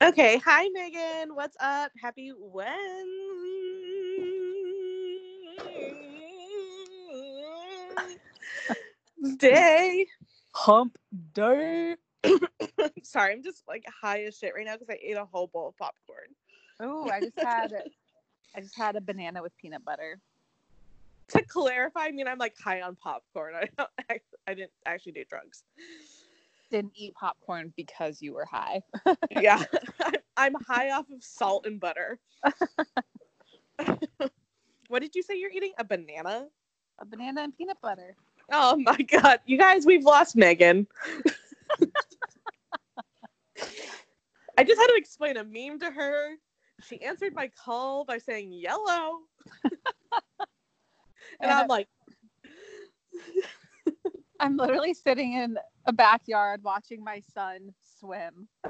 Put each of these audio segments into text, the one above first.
Okay, hi Megan. What's up? Happy Wednesday. Hump day. Sorry, I'm just like high as shit right now because I ate a whole bowl of popcorn. Oh, I just had I just had a banana with peanut butter. To clarify, I mean I'm like high on popcorn. I don't, I, I didn't actually do drugs. Didn't eat popcorn because you were high. yeah, I'm, high off of salt and butter. what did you say you're eating? A banana? A banana and peanut butter. Oh my god, you guys, we've lost Megan. I just had to explain a meme to her. She answered my call by saying yellow. and I'm like, I'm literally sitting in a backyard watching my son swim.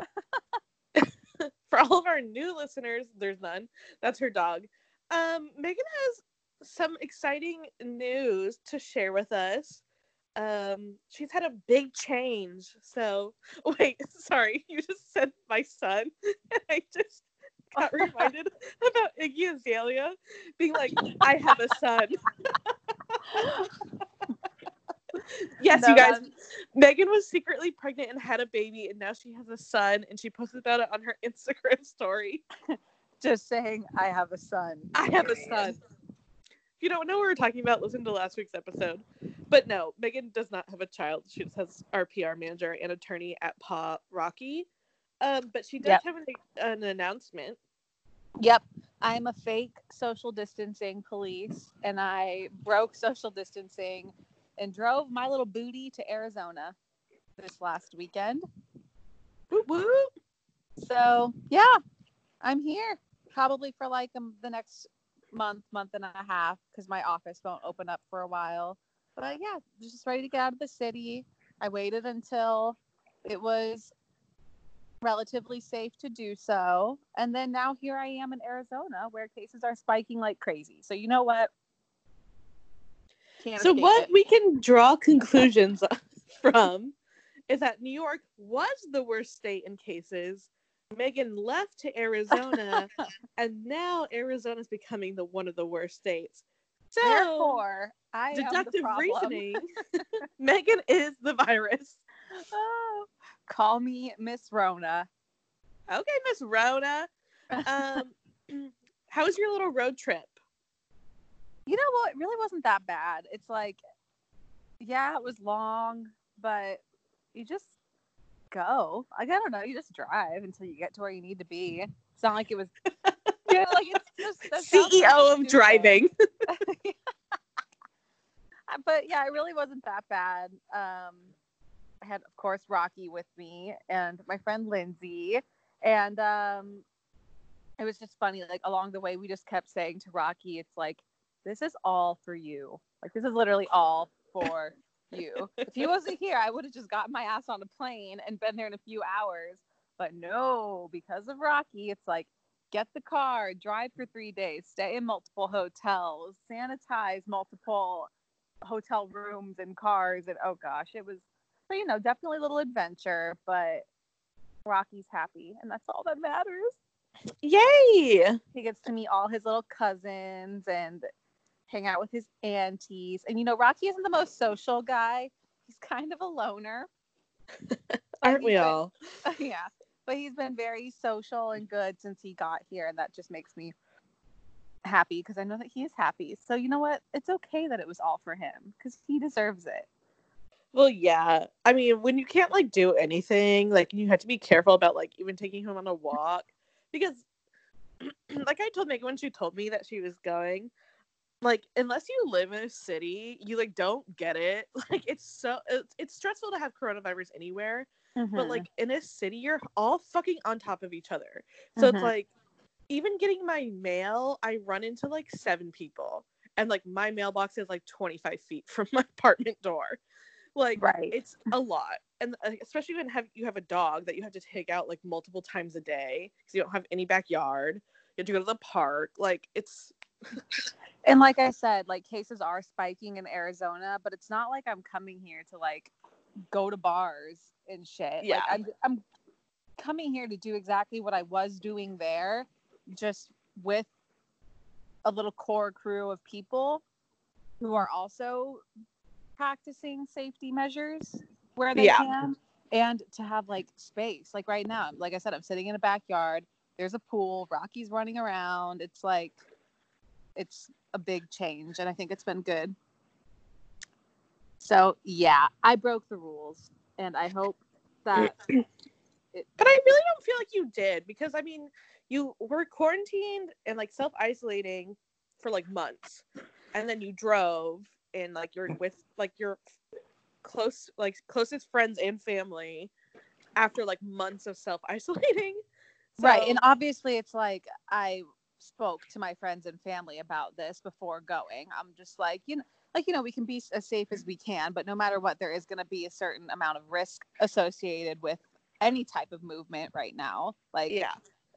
for all of our new listeners, there's none. That's her dog. Um, Megan has some exciting news to share with us. Um, she's had a big change. So, wait, sorry, you just said my son, and I just got reminded about Iggy Azalea being like, "I have a son." yes, No, you guys. that's- Megan was secretly pregnant and had a baby, and now she has a son, and she posted about it on her Instagram story. Just saying I have a son. I have a son. If you don't know what we're talking about, listen to last week's episode. But no, Megan does not have a child. She just has our PR manager and attorney at Paw Rocky. Um, but she does Yep. have an, an announcement. Yep. I'm a fake social distancing police and I broke social distancing and drove my little booty to Arizona this last weekend. Whoop, whoop. So, yeah, I'm here probably for like um, the next month, month and a half because my office won't open up for a while. But yeah, just ready to get out of the city. I waited until it was relatively safe to do so. And then now here I am in Arizona where cases are spiking like crazy. So, you know what? Can't So, what it. we can draw conclusions from is that New York was the worst state in cases. Megan left to Arizona, and now Arizona is becoming the one of the worst states. So, Therefore, I deductive reasoning, Megan is the virus. Oh, call me Miss Rona. Okay, Miss Rona. Um, how was your little road trip? You know what? It really wasn't that bad. It's like, yeah, it was long, but you just go. Like, I don't know. You just drive until you get to where you need to be. It's not like it was. Yeah, like it's just CEO of driving. but yeah, it really wasn't that bad. Um, I had, of course, Rocky with me and my friend Lindsay, and um, it was just funny. Like along the way, we just kept saying to Rocky, "It's like this is all for you. Like this is literally all for you. If he wasn't here, I would have just gotten my ass on a plane and been there in a few hours. But no, because of Rocky, it's like." Get the car, drive for three days, stay in multiple hotels, sanitize multiple hotel rooms and cars and oh gosh it was so you know definitely a little adventure but rocky's happy and that's all that matters Yay! he gets to meet all his little cousins and hang out with his aunties. And you know rocky isn't the most social guy. He's kind of a loner. Aren't we all? Oh, yeah. But he's been very social and good since he got here and that just makes me happy because i know that he is happy. So you know what? It's okay that it was all for him because he deserves it. Well, yeah. I mean, when you can't like do anything, like you have to be careful about like even taking him on a walk. Because, like I told Megan when she told me that she was going, like unless you live in a city, you like don't get it. Like it's so it's, it's stressful to have coronavirus anywhere, but Mhm. like in a city, you're all fucking on top of each other. So Mhm. it's like even getting my mail, I run into like seven people, and like my mailbox is like 25 feet from my apartment door. Like right it's a lot and uh, especially when have you have a dog that you have to take out like multiple times a day because you don't have any backyard you have to go to the park like it's And like I said, like cases are spiking in Arizona, but it's not like I'm coming here to like go to bars and shit. Yeah. Like I'm I'm coming here to do exactly what I was doing there, just with a little core crew of people who are also practicing safety measures where they Yeah. can and to have like space like right now like i said i'm sitting in a backyard there's a pool rocky's running around it's like it's a big change and i think it's been good so yeah i broke the rules and i hope that it, But I really don't feel like you did because I mean, you were quarantined and like self isolating for like months, and then you drove and like you're with like your close like closest friends and family after like months of self isolating. right and obviously it's like i spoke to my friends and family about this before going. I'm just like you know like you know we can be as safe as we can but no matter what there is going to be a certain amount of risk associated with any type of movement right now. Like yeah,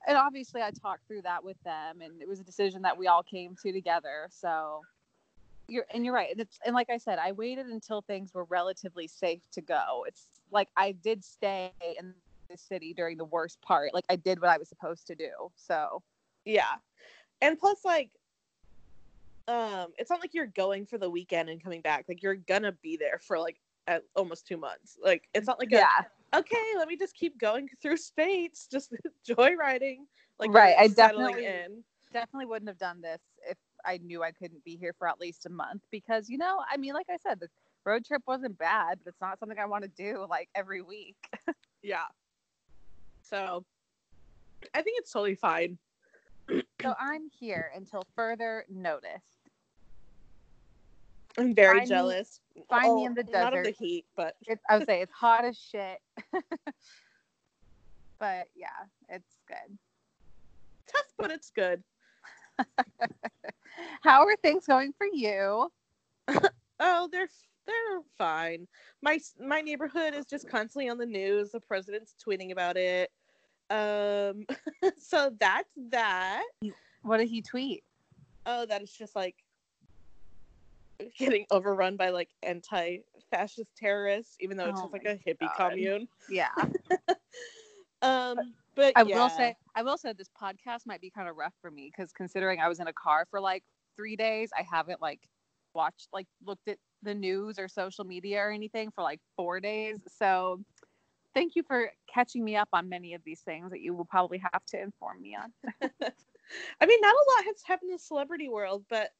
and obviously i talked through that with them and it was a decision that we all came to together so you're and you're right and it's and like i said i waited until things were relatively safe to go. It's like i did stay in the city during the worst part like i did what i was supposed to do so yeah, and plus like. Um, it's not like you're going for the weekend and coming back. Like you're gonna be there for like at almost two months. Like it's not like a, yeah okay, let me just keep going through states, just joyriding. Like Right, I definitely- in. definitely wouldn't have done this if i knew i couldn't be here for at least a month because you know i mean like i said the road trip wasn't bad but it's not something i want to do like every week Yeah. So I think it's totally fine. So i'm here until further notice I'm very Find me- jealous. find me oh, in the desert. Not of the heat, but It's, I would say it's hot as shit. but yeah, it's good. tough, but it's good. How are things going for you? Oh, they're they're fine. My my neighborhood is just constantly on the news. The president's tweeting about it. Um, so that's that. What did he tweet? Oh, that is just like getting overrun by like anti-fascist terrorists, even though it's Oh just like a hippie God. commune. Yeah. Um, but I yeah. will say I will say this podcast might be kind of rough for me because considering I was in a car for like three days, I haven't like watched like looked at the news or social media or anything for like four days. So thank you for catching me up on many of these things that you will probably have to inform me on. I mean, not a lot has happened in the celebrity world, but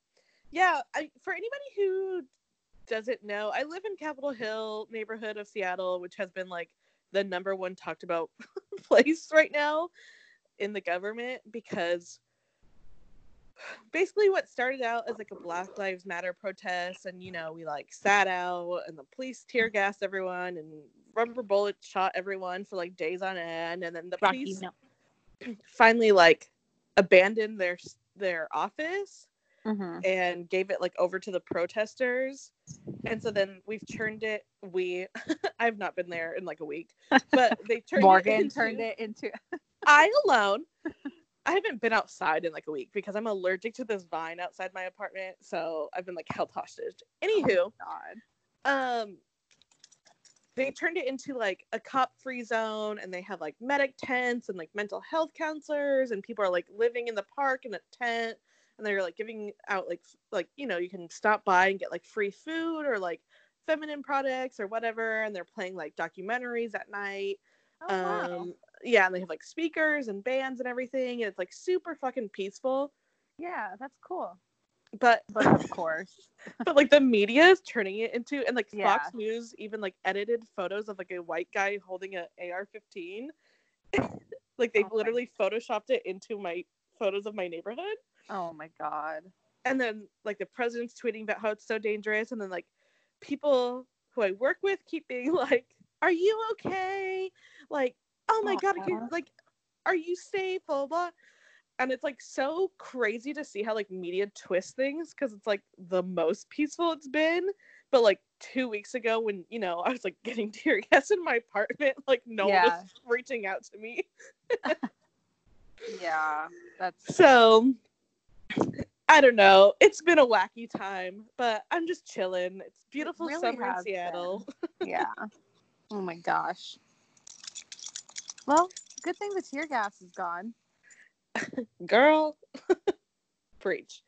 yeah, I, for anybody who doesn't know, I live in Capitol Hill neighborhood of Seattle, which has been like the number one talked about place right now in the government because basically what started out as like a Black Lives Matter protest, and you know, we like sat out and the police tear gassed everyone and rubber bullets shot everyone for like days on end, and then the Rocky, police no. finally like abandoned their their office Mm-hmm. and gave it like over to the protesters and so then we've turned it we i've not been there in like a week but they turned Morgan it into, turned it into i alone i haven't been outside in like a week because i'm allergic to this vine outside my apartment so i've been like held hostage anywho God. um they turned it into like a cop free zone and they have like medic tents and like mental health counselors and people are like living in the park in a tent and they're like giving out like like you know you can stop by and get like free food or like feminine products or whatever and they're playing like documentaries at night Oh, wow. um yeah and they have like speakers and bands and everything and it's like super fucking peaceful yeah, that's cool. But But of course. but like the media is turning it into and like Yeah. Fox News even like edited photos of like a white guy holding a AR-15. like they Oh literally photoshopped it into my photos of my neighborhood. Oh my god. And then like the president's tweeting about how it's so dangerous and then like people who I work with keep being like, "Are you okay?" Like, "Oh my god, like are you safe?" blah blah. And it's like so crazy to see how like media twists things because it's like the most peaceful it's been. But like two weeks ago, when you know I was like getting tear gas in my apartment, like no one was reaching out to me. Yeah. That's So I don't know. It's been a wacky time, but I'm just chilling. It's beautiful really summer in Seattle. yeah. Oh my gosh. Well, good thing the tear gas is gone. Girl, preach.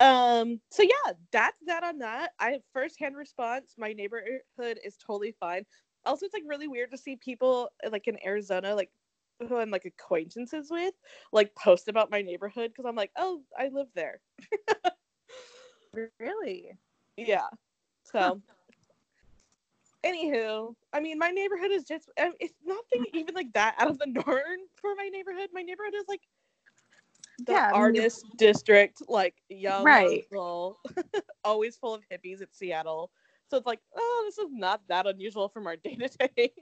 Um, so yeah, that's that on that. I have firsthand response. My neighborhood is totally fine. Also, it's like really weird to see people like in Arizona, like who I'm like acquaintances with, like post about my neighborhood because I'm like, oh, I live there. really? Yeah. So, anywho, I mean, my neighborhood is just, um, it's nothing even like that out of the norm for my neighborhood. My neighborhood is like the Yeah, I mean, artist district, like young, Right. local, always full of hippies at Seattle. So it's like, oh, this is not that unusual from our day to day.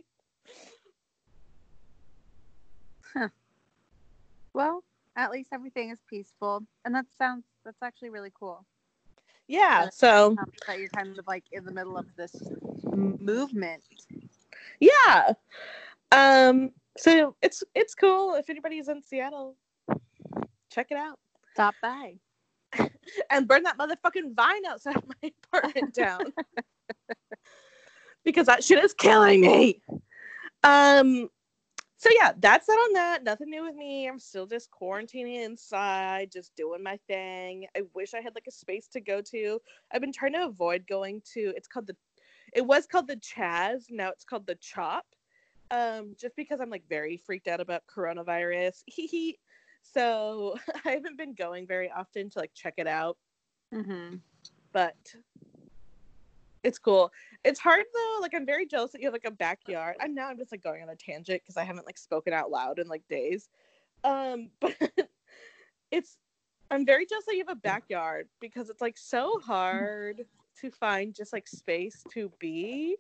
Well, at least everything is peaceful, and that sounds that's actually really cool. Yeah. So Um, that you're kind of like in the middle of this movement. yeah. Um. So it's it's cool if anybody's in Seattle, check it out. Stop by. and burn that motherfucking vine outside my apartment down because that shit is killing me. Um, so yeah, that's that on that. Nothing new with me. I'm still just quarantining inside, just doing my thing. I wish I had like a space to go to. I've been trying to avoid going to. It's called the. It was called the Chaz. Now it's called the Chop. Um, just because I'm like very freaked out about coronavirus. Hee hee. So I haven't been going very often to like check it out Mm-hmm. but it's cool. It's hard though. Like I'm very jealous that you have like a backyard. I'm now I'm just like going on a tangent because I haven't like spoken out loud in like days. Um, but it's I'm very jealous that you have a backyard because it's like so hard to find just like space to be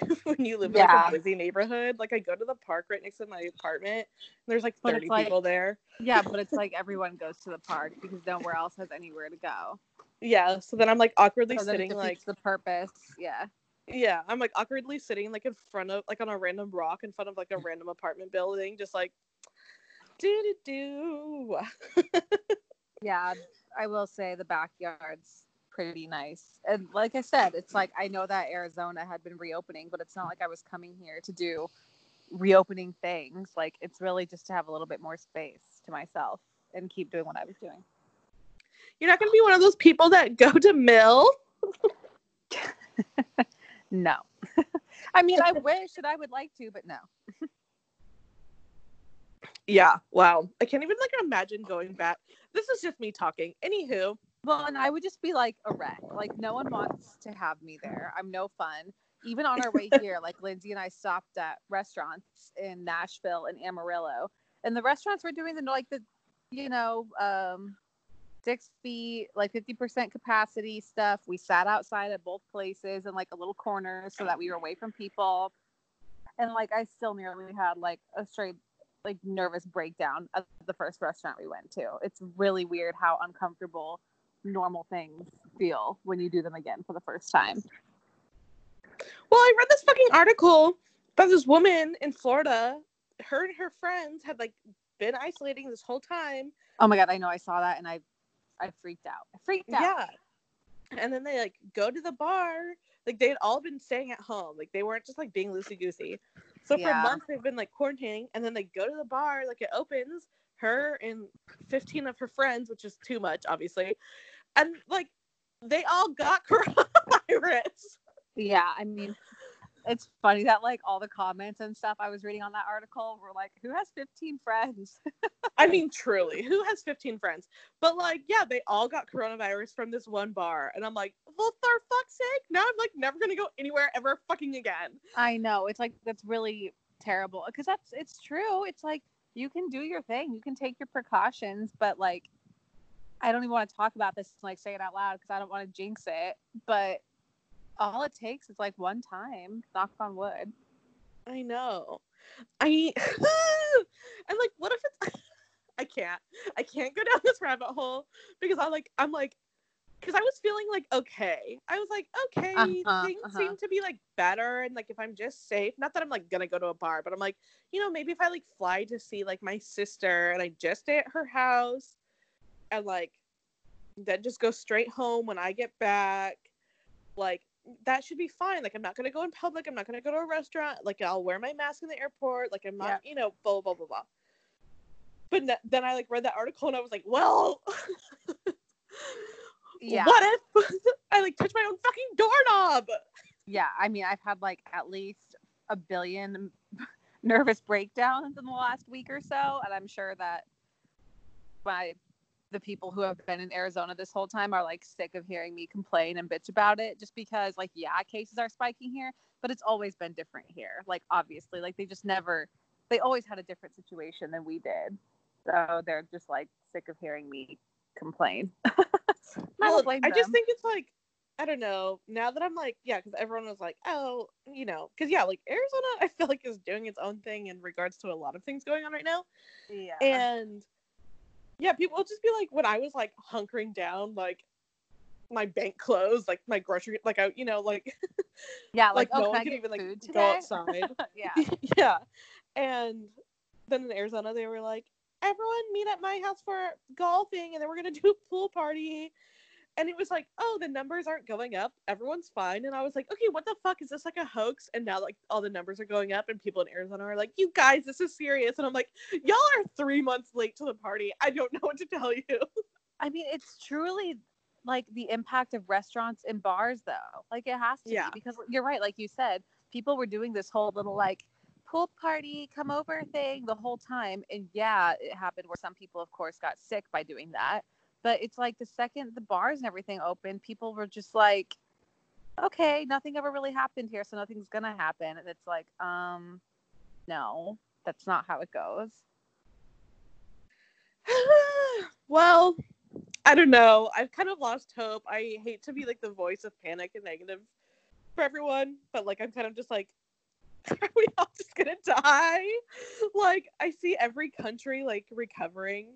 when you live in like a busy neighborhood. Like I go to the park right next to my apartment. And there's like But 30 like- people there. Yeah, but it's like everyone goes to the park because nowhere else has anywhere to go. Yeah. So then I'm like awkwardly So sitting like the purpose. Yeah. Yeah, I'm like awkwardly sitting like in front of like on a random rock in front of like a random apartment building, just like do do do. Yeah, I will say the backyard's pretty nice. And like I said, it's like I know that Arizona had been reopening, but it's not like I was coming here to do reopening things. Like it's really just to have a little bit more space to myself and keep doing what I was doing. You're not gonna be one of those people that go to mill. No. I mean, I wish and I would like to, but no. Yeah, wow. I can't even like imagine going back. This is just me talking. Anywho, Well, and I would just be like a wreck. Like no one wants to have me there. I'm no fun. Even on our way here, like Lindsay and I stopped at restaurants in Nashville and Amarillo, and the restaurants were doing the like the, you know, um, six feet, like fifty percent capacity stuff. We sat outside at both places in like a little corner so that we were away from people, and like I still nearly had like a straight like nervous breakdown at the first restaurant we went to. It's really weird how uncomfortable normal things feel when you do them again for the first time. well, I read this fucking article about this woman in Florida. Her and her friends had like been isolating this whole time. Oh my god, I know I saw that and I I freaked out. I freaked out. Yeah. And then they like go to the bar. Like they'd all been staying at home. Like they weren't just like being loosey goosey. So for Yeah. months they've been like quarantining and then they go to the bar, like it opens, her and 15 of her friends, which is too much, obviously. And like they all got coronavirus. Yeah, I mean it's funny that like all the comments and stuff I was reading on that article were like, who has 15 friends? I mean, truly, who has 15 friends? But like, yeah, they all got coronavirus from this one bar. And I'm like, well, for fuck's sake, now I'm like never gonna go anywhere ever fucking again. I know. It's like that's really terrible because that's it's true. It's like you can do your thing, you can take your precautions, but like I don't even want to talk about this and like say it out loud because I don't want to jinx it. But all it takes is like one time, knock on wood. I know. I and like, what if it's? I can't. I can't go down this rabbit hole because I like. I'm like, because I was feeling like okay. I was like, okay, Uh-huh, things uh-huh. seem to be like better, and like if I'm just safe. Not that I'm like gonna go to a bar, but I'm like, you know, maybe if I like fly to see like my sister and I just stay at her house, and like then just go straight home when I get back, like that should be fine. Like I'm not gonna go in public. I'm not gonna go to a restaurant. Like I'll wear my mask in the airport. Like I'm not, Yeah. you know, blah blah blah blah. But n- then I like read that article and I was like, well, Yeah. what if I like touch my own fucking doorknob? Yeah. I mean, I've had like at least a billion nervous breakdowns in the last week or so. And I'm sure that my the people who have been in Arizona this whole time are like sick of hearing me complain and bitch about it just because like yeah, cases are spiking here, but it's always been different here. Like obviously, like they just never they always had a different situation than we did. So they're just like sick of hearing me complain. I Well, I just think it's like I don't know. Now that I'm like, yeah, because everyone was like, oh, you know, because yeah, like Arizona, I feel like is doing its own thing in regards to a lot of things going on right now. yeah. And yeah, people will just be like, when I was like hunkering down, like my bank closed, like my grocery, like I, you know, like yeah, like, like, oh, no one I could even like food go outside. yeah. yeah, and then in Arizona, they were like, everyone meet at my house for golfing, and then we're gonna do a pool party. And it was like, oh, the numbers aren't going up. Everyone's fine. And I was like, okay, what the fuck? Is this like a hoax? And now, like, all the numbers are going up, and people in Arizona are like, you guys, this is serious. And I'm like, y'all are three months late to the party. I don't know what to tell you. I mean, it's truly like the impact of restaurants and bars, though. Like it has to Yeah. be because you're right. Like you said, people were doing this whole little like pool party, come over thing the whole time. And yeah, it happened where some people, of course, got sick by doing that. But it's like the second the bars and everything opened, people were just like, okay, nothing ever really happened here, so nothing's gonna happen. And it's like, um, no, that's not how it goes. well, I don't know. I've kind of lost hope. I hate to be like the voice of panic and negative for everyone, but like I'm kind of just like, are we all just gonna die? Like I see every country like recovering,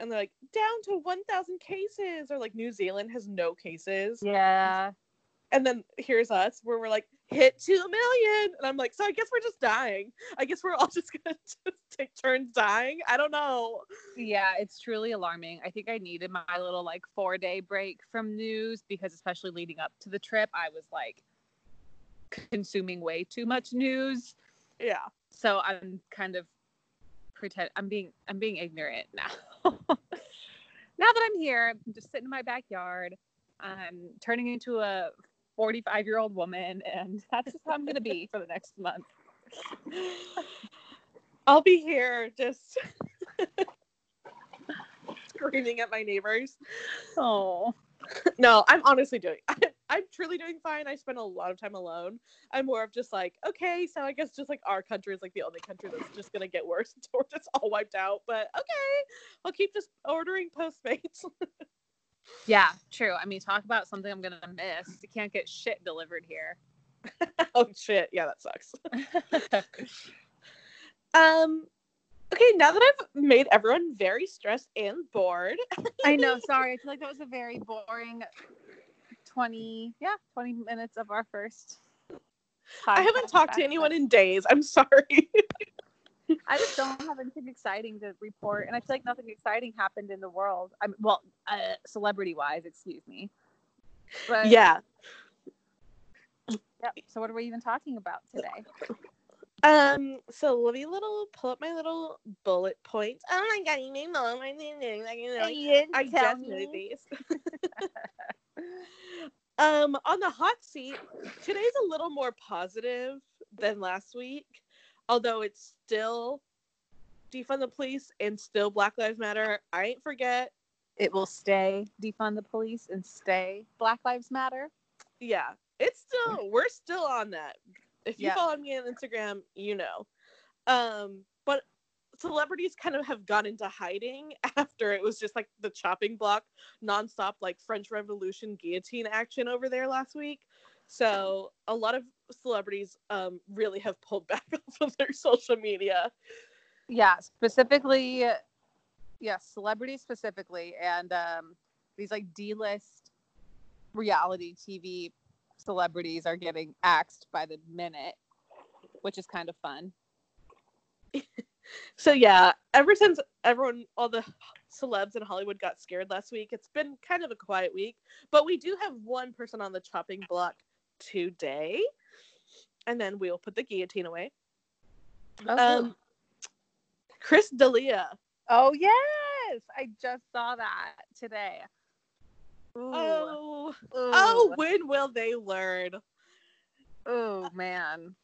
and they're like down to 1,000 cases, or like New Zealand has no cases, Yeah. and then here's us where we're like hit two million, and I'm like, so I guess we're just dying. I guess we're all just gonna just take turns dying. I don't know. Yeah, it's truly alarming. I think I needed my little like four day break from news because, especially leading up to the trip, I was like consuming way too much news. Yeah. So I'm kind of pretend I'm being I'm being ignorant now. now that I'm here, I'm just sitting in my backyard. I'm turning into a 45 year old woman, and that's just how I'm gonna be for the next month. I'll be here just screaming at my neighbors. Oh, No, I'm honestly doing. I'm truly doing fine. I spend a lot of time alone. I'm more of just like, okay, so I guess just like our country is like the only country that's just gonna get worse until we're just all wiped out. But okay, I'll keep just ordering Postmates. yeah, true. I mean, talk about something I'm gonna miss. You can't get shit delivered here. oh shit, yeah, that sucks. Um, okay, now that I've made everyone very stressed and bored, I know. Sorry, I feel like that was a very boring twenty, yeah, twenty minutes of our first. I haven't talked to anyone in days. I'm sorry. I just don't have anything exciting to report, and I feel like nothing exciting happened in the world. I'm well, uh, celebrity-wise, excuse me. But yeah. Yep. So what are we even talking about today? Um, so let me little pull up my little bullet points. Oh my god, you made mom. I didn't like, you know, I just knew these. um, on the hot seat, today's a little more positive than last week, although it's still defund the police and still Black Lives Matter. I ain't forget. It will stay defund the police and stay Black Lives Matter. Yeah, it's still we're still on that. If you Yeah. follow me on Instagram, you know. Um, but celebrities kind of have gone into hiding after it was just like the chopping block nonstop like French Revolution guillotine action over there last week. So a lot of celebrities um really have pulled back off of their social media. Yeah, specifically, yes, celebrities specifically, and um, these like D-list reality TV celebrities are getting axed by the minute, which is kind of fun. So yeah, ever since everyone, all the celebs in Hollywood got scared last week, it's been kind of a quiet week. But we do have one person on the chopping block today. And then we'll put the guillotine away. Oh, Um, Chris D'Elia. oh yes, I just saw that today. Ooh. Oh, Ooh. oh, when will they learn? oh man.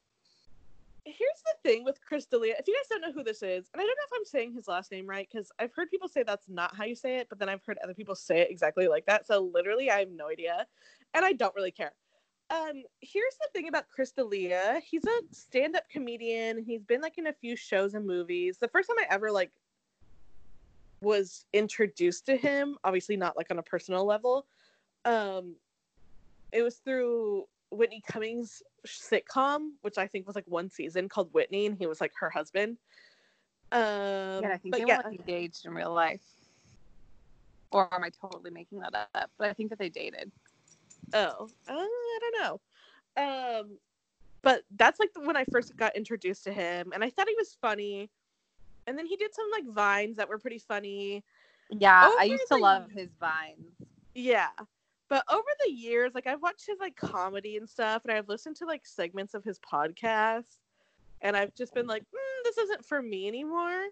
Here's the thing with Chris D'Elia. If you guys don't know who this is, and I don't know if I'm saying his last name right, because I've heard people say that's not how you say it, but then I've heard other people say it exactly like that. So literally, I have no idea, and I don't really care. Um, here's the thing about Chris D'Elia. He's a stand-up comedian. He's been like in a few shows and movies. The first time I ever like was introduced to him, obviously not like on a personal level, um, it was through Whitney Cummings' sitcom, which I think was like one season called Whitney, and he was like her husband. Um, Yeah, I think but they yeah, were like, engaged in real life. Or am I totally making that up? But I think that they dated. oh, uh, I don't know. Um, but that's like when I first got introduced to him, and I thought he was funny. And then he did some like vines that were pretty funny. Yeah, I Over used to love his vines. Yeah. But over the years, like I've watched his like comedy and stuff, and I've listened to like segments of his podcast, and I've just been like, mm, this isn't for me anymore.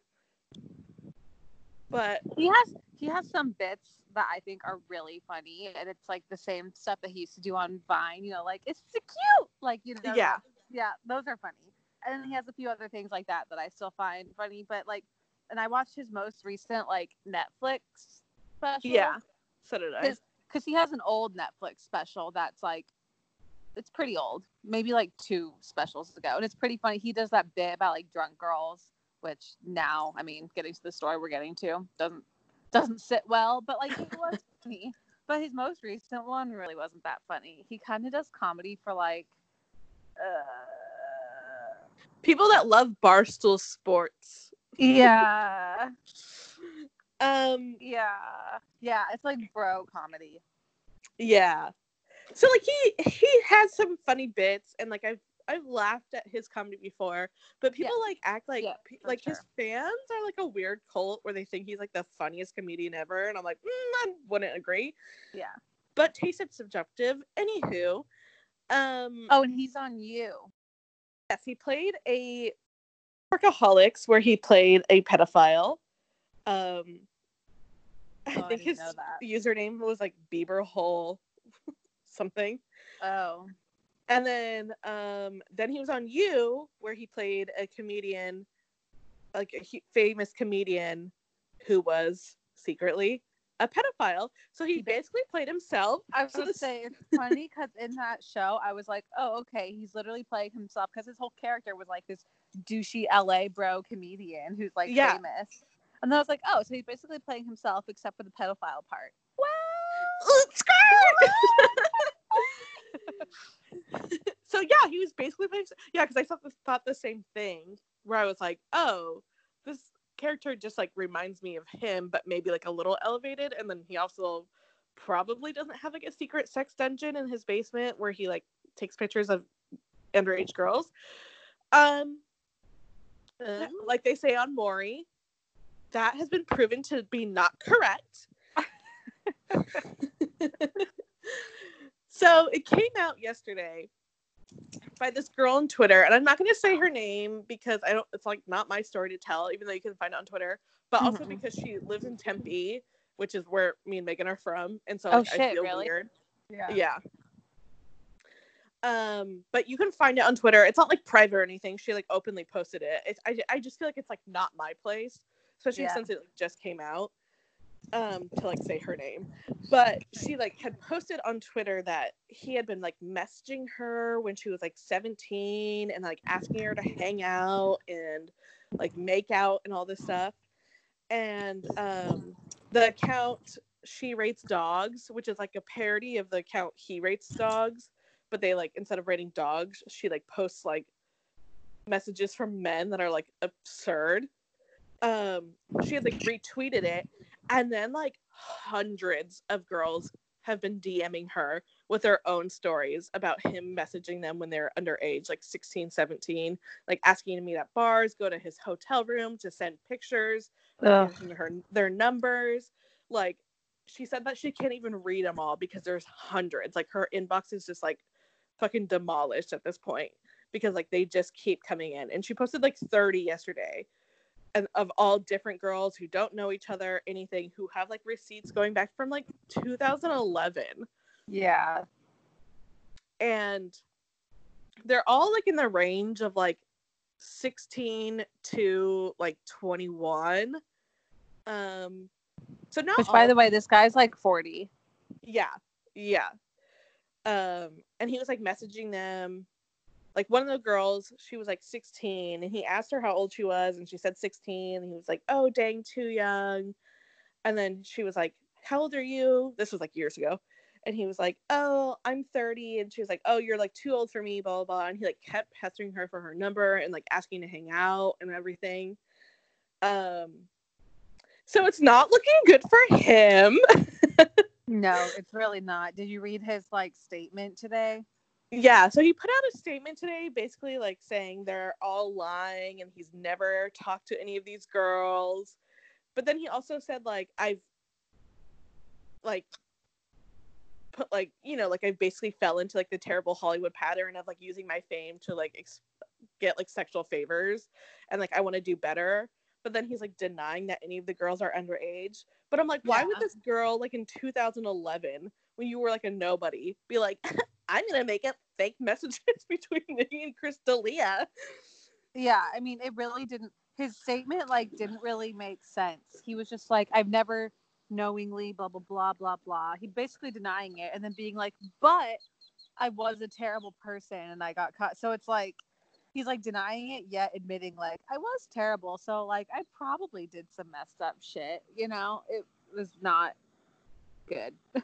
But He has he has some bits that I think are really funny, and it's like the same stuff that he used to do on Vine. You know, like it's so cute, like you know. Yeah. yeah, those are funny. And he has a few other things like that that I still find funny. But like, and I watched his most recent like Netflix special. yeah, so did I. Because he has an old Netflix special that's like it's pretty old, maybe like two specials ago, and it's pretty funny. He does that bit about like drunk girls, which now, I mean, getting to the story we're getting to doesn't doesn't sit well, but like it was funny. But his most recent one really wasn't that funny. He kind of does comedy for like, uh, People that love barstool sports. yeah, Um, yeah, yeah. It's like bro comedy. yeah. So like he he has some funny bits, and like I've I've laughed at his comedy before, but people like act like Yeah, pe- like his fans are like a weird cult where they think he's like the funniest comedian ever, and I'm like, mm, I wouldn't agree. Yeah. But taste is subjective. Anywho, um, Oh, and he's on you. Yes, he played a workaholics where he played a pedophile. Um, I Oh, I think didn't his username was like Bieber Hole something. Oh, And then um then he was on You where he played a comedian like a famous comedian who was secretly a pedophile. So he basically played himself. I was So gonna this- say it's funny because in that show, I was like, oh, okay, he's literally playing himself because his whole character was like this douchey LA bro comedian who's like Yeah. famous. And then I was like, oh, so he's basically playing himself except for the pedophile part. so yeah, he was basically playing. Yeah, because I thought the, thought the same thing where I was like, oh, this character just like reminds me of him, but maybe like a little elevated. And then he also probably doesn't have like a secret sex dungeon in his basement where he like takes pictures of underage girls. Um, uh, like they say on Maury, that has been proven to be not correct. so it came out yesterday by this girl on Twitter, and I'm not going to say her name because I don't. It's like not my story to tell, even though you can find it on Twitter. But also Mhm. because she lives in Tempe, which is where me and Megan are from, and so Oh, like, I shit, feel really? weird. Yeah. Yeah. Um, but you can find it on Twitter. It's not like private or anything. She like openly posted it. It's I, I just feel like it's like not my place, especially Yeah. since it like, just came out. Um, to like say her name, but she like had posted on Twitter that he had been like messaging her when she was like 17 and like asking her to hang out and like make out and all this stuff. And um, the account she rates dogs, which is like a parody of the account he rates dogs, but they like instead of rating dogs, she like posts like messages from men that are like absurd. Um, she had like retweeted it, and then like hundreds of girls have been DMing her with their own stories about him messaging them when they're underage, like 16, 17, like asking to meet at bars, go to his hotel room to send pictures, her their numbers. Like she said that she can't even read them all because there's hundreds. Like her inbox is just like fucking demolished at this point because like they just keep coming in. And she posted like 30 yesterday and of all different girls who don't know each other, anything, who have like receipts going back from like 2011. Yeah. And they're all like in the range of like 16 to like 21. Um so not Which by the way, this guy's like 40. yeah yeah um and he was like messaging them like one of the girls she was like 16 and he asked her how old she was and she said 16 and he was like oh dang too young. And then she was like how old are you? This was like years ago. And he was like oh i'm 30 and she was like oh you're like too old for me blah blah blah. And he like kept pestering her for her number and like asking to hang out and everything. Um so it's not looking good for him. No, it's really not. Did you read his like statement today? Yeah, so he put out a statement today basically like saying they're all lying and he's never talked to any of these girls. But then he also said like I've like put like you know like I basically fell into like the terrible Hollywood pattern of like using my fame to like ex- get like sexual favors and like I want to do better. But then he's like denying that any of the girls are underage. But I'm like, why would this girl like in 2011 when you were like a nobody be like, I'm gonna make up fake messages between me and Chris D'Elia? Yeah, I mean, it really didn't. His statement like didn't really make sense. He was just like, "I've never knowingly blah blah blah blah blah." He basically denying it and then being like, "But I was a terrible person and I got caught." So it's like he's like denying it yet admitting like I was terrible. So like I probably did some messed up shit. You know, it was not good.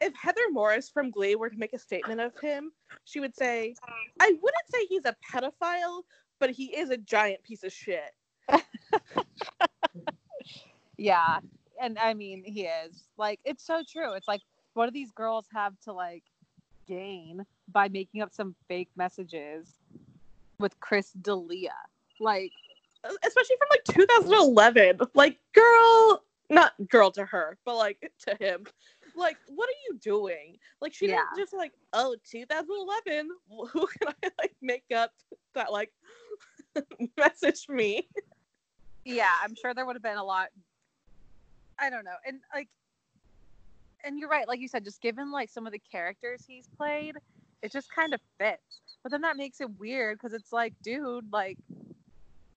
If Heather Morris from Glee were to make a statement of him, she would say, I wouldn't say he's a pedophile, but he is a giant piece of shit. Yeah. And I mean, he is. Like, it's so true. It's like, what do these girls have to like gain by making up some fake messages with Chris D'Elia? Like, Especially from like 2011. Like, girl, not girl to her, but like to him. Like, what are you doing? Like, she Yeah. didn't just like, oh, 2011. Who can I like make up that like message me? yeah, I'm sure there would have been a lot. I don't know. And like, and you're right. Like you said, just given like some of the characters he's played, it just kind of fits. But then that makes it weird because it's like, dude, like,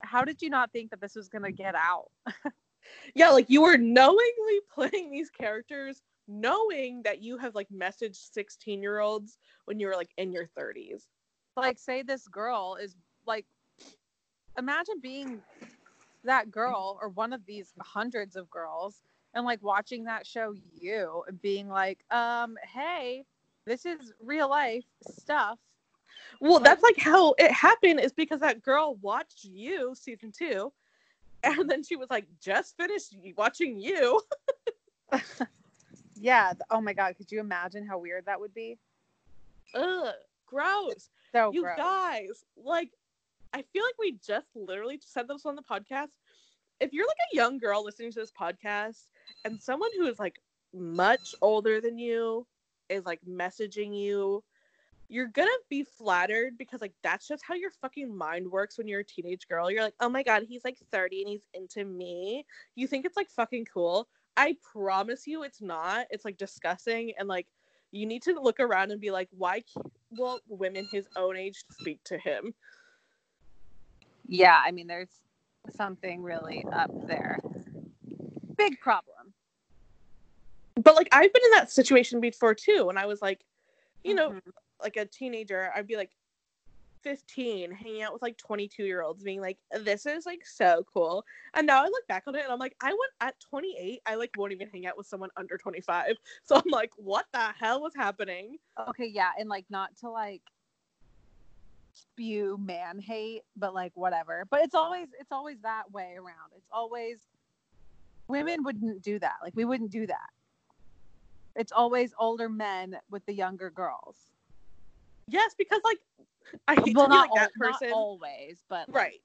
how did you not think that this was to get out? Yeah, like you were knowingly playing these characters, knowing that you have like messaged 16 year olds when you were like in your 30s. like say this girl is like imagine being that girl or one of these hundreds of girls and like watching that show you and being like um hey this is real life stuff Well, Like- that's like how it happened is because that girl watched you season two, and then she was like, just finished watching you. yeah oh my god could you imagine how weird that would be Ugh, gross. so you gross. guys, like, I feel like we just literally said this on the podcast. If you're like a young girl listening to this podcast and someone who is like much older than you is like messaging you, you're gonna be flattered because like that's just how your fucking mind works when you're a teenage girl. You're like, oh my god, he's like 30 and he's into me. You think it's like fucking cool. I promise you it's not. It's like disgusting and like you need to look around and be like, why will women his own age speak to him? yeah i mean there's something really up there big problem But like I've been in that situation before too, And I was like, you know, Mhm. like a teenager, I'd be like 15, hanging out with like 22 year olds, being like, this is like so cool. And now I look back on it and I'm like, I went at 28, I like won't even hang out with someone under 25. So I'm like, what the hell was happening? okay yeah and like not to like spew man hate but like whatever but it's always it's always that way around it's always women wouldn't do that like we wouldn't do that it's always older men with the younger girls Yes, because like I hate well to be not, like that al- not person. always but like, right.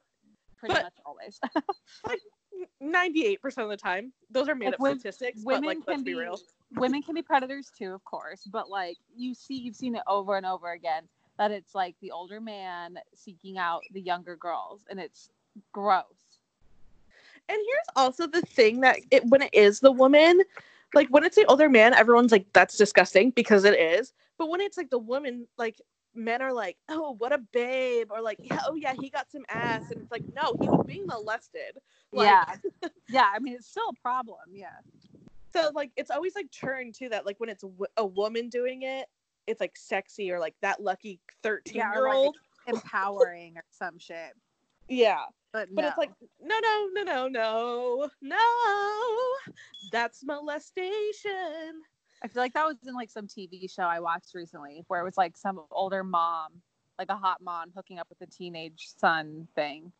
pretty but- much always like 98% of the time. Those are made Like, up statistics, but women like let's can be be real. women can be predators too of course but like you see you've seen it over and over again that it's like the older man seeking out the younger girls, and it's gross. And here's also the thing that it when it is the woman, like when it's the older man, everyone's like, that's disgusting because it is. But when it's like the woman, like men are like, oh, what a babe, or like, yeah, oh yeah, he got some ass, and it's like, no, he was being molested. Like, yeah, yeah. I mean, it's still a problem. Yeah. So like, it's always like turned to that, like when it's w- a woman doing it, it's like sexy or like that lucky thirteen Yeah, year like, old. empowering or some shit. Yeah, But but no. it's like, no, no, no, no, no, no, that's molestation. I feel like that was in like some TV show I watched recently where it was like some older mom, like a hot mom hooking up with a teenage son thing.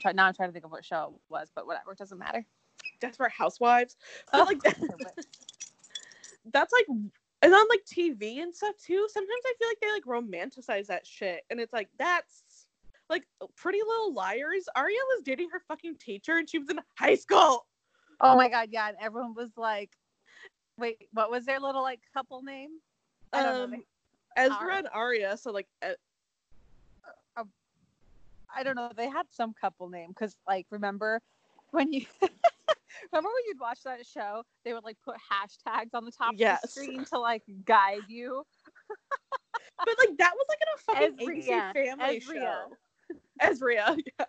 Try, now I'm trying to think of what show it was, but whatever, it doesn't matter. Desperate Housewives. Oh, but like that's like and on like TV and stuff too. Sometimes I feel like they like romanticize that shit, and it's like that's like Pretty Little Liars. Aria was dating her fucking teacher, and she was in high school. oh my god, yeah, and everyone was like, "Wait, what was their little like couple name?" Um, know. Ezra Aria. and Aria. So like, uh, I don't know. They had some couple name because, like, remember when you remember when you'd watch that show? They would like put hashtags on the top of the screen to like guide you. but like that was like in a fucking ABC Family Ezria. show. Ezria, yeah.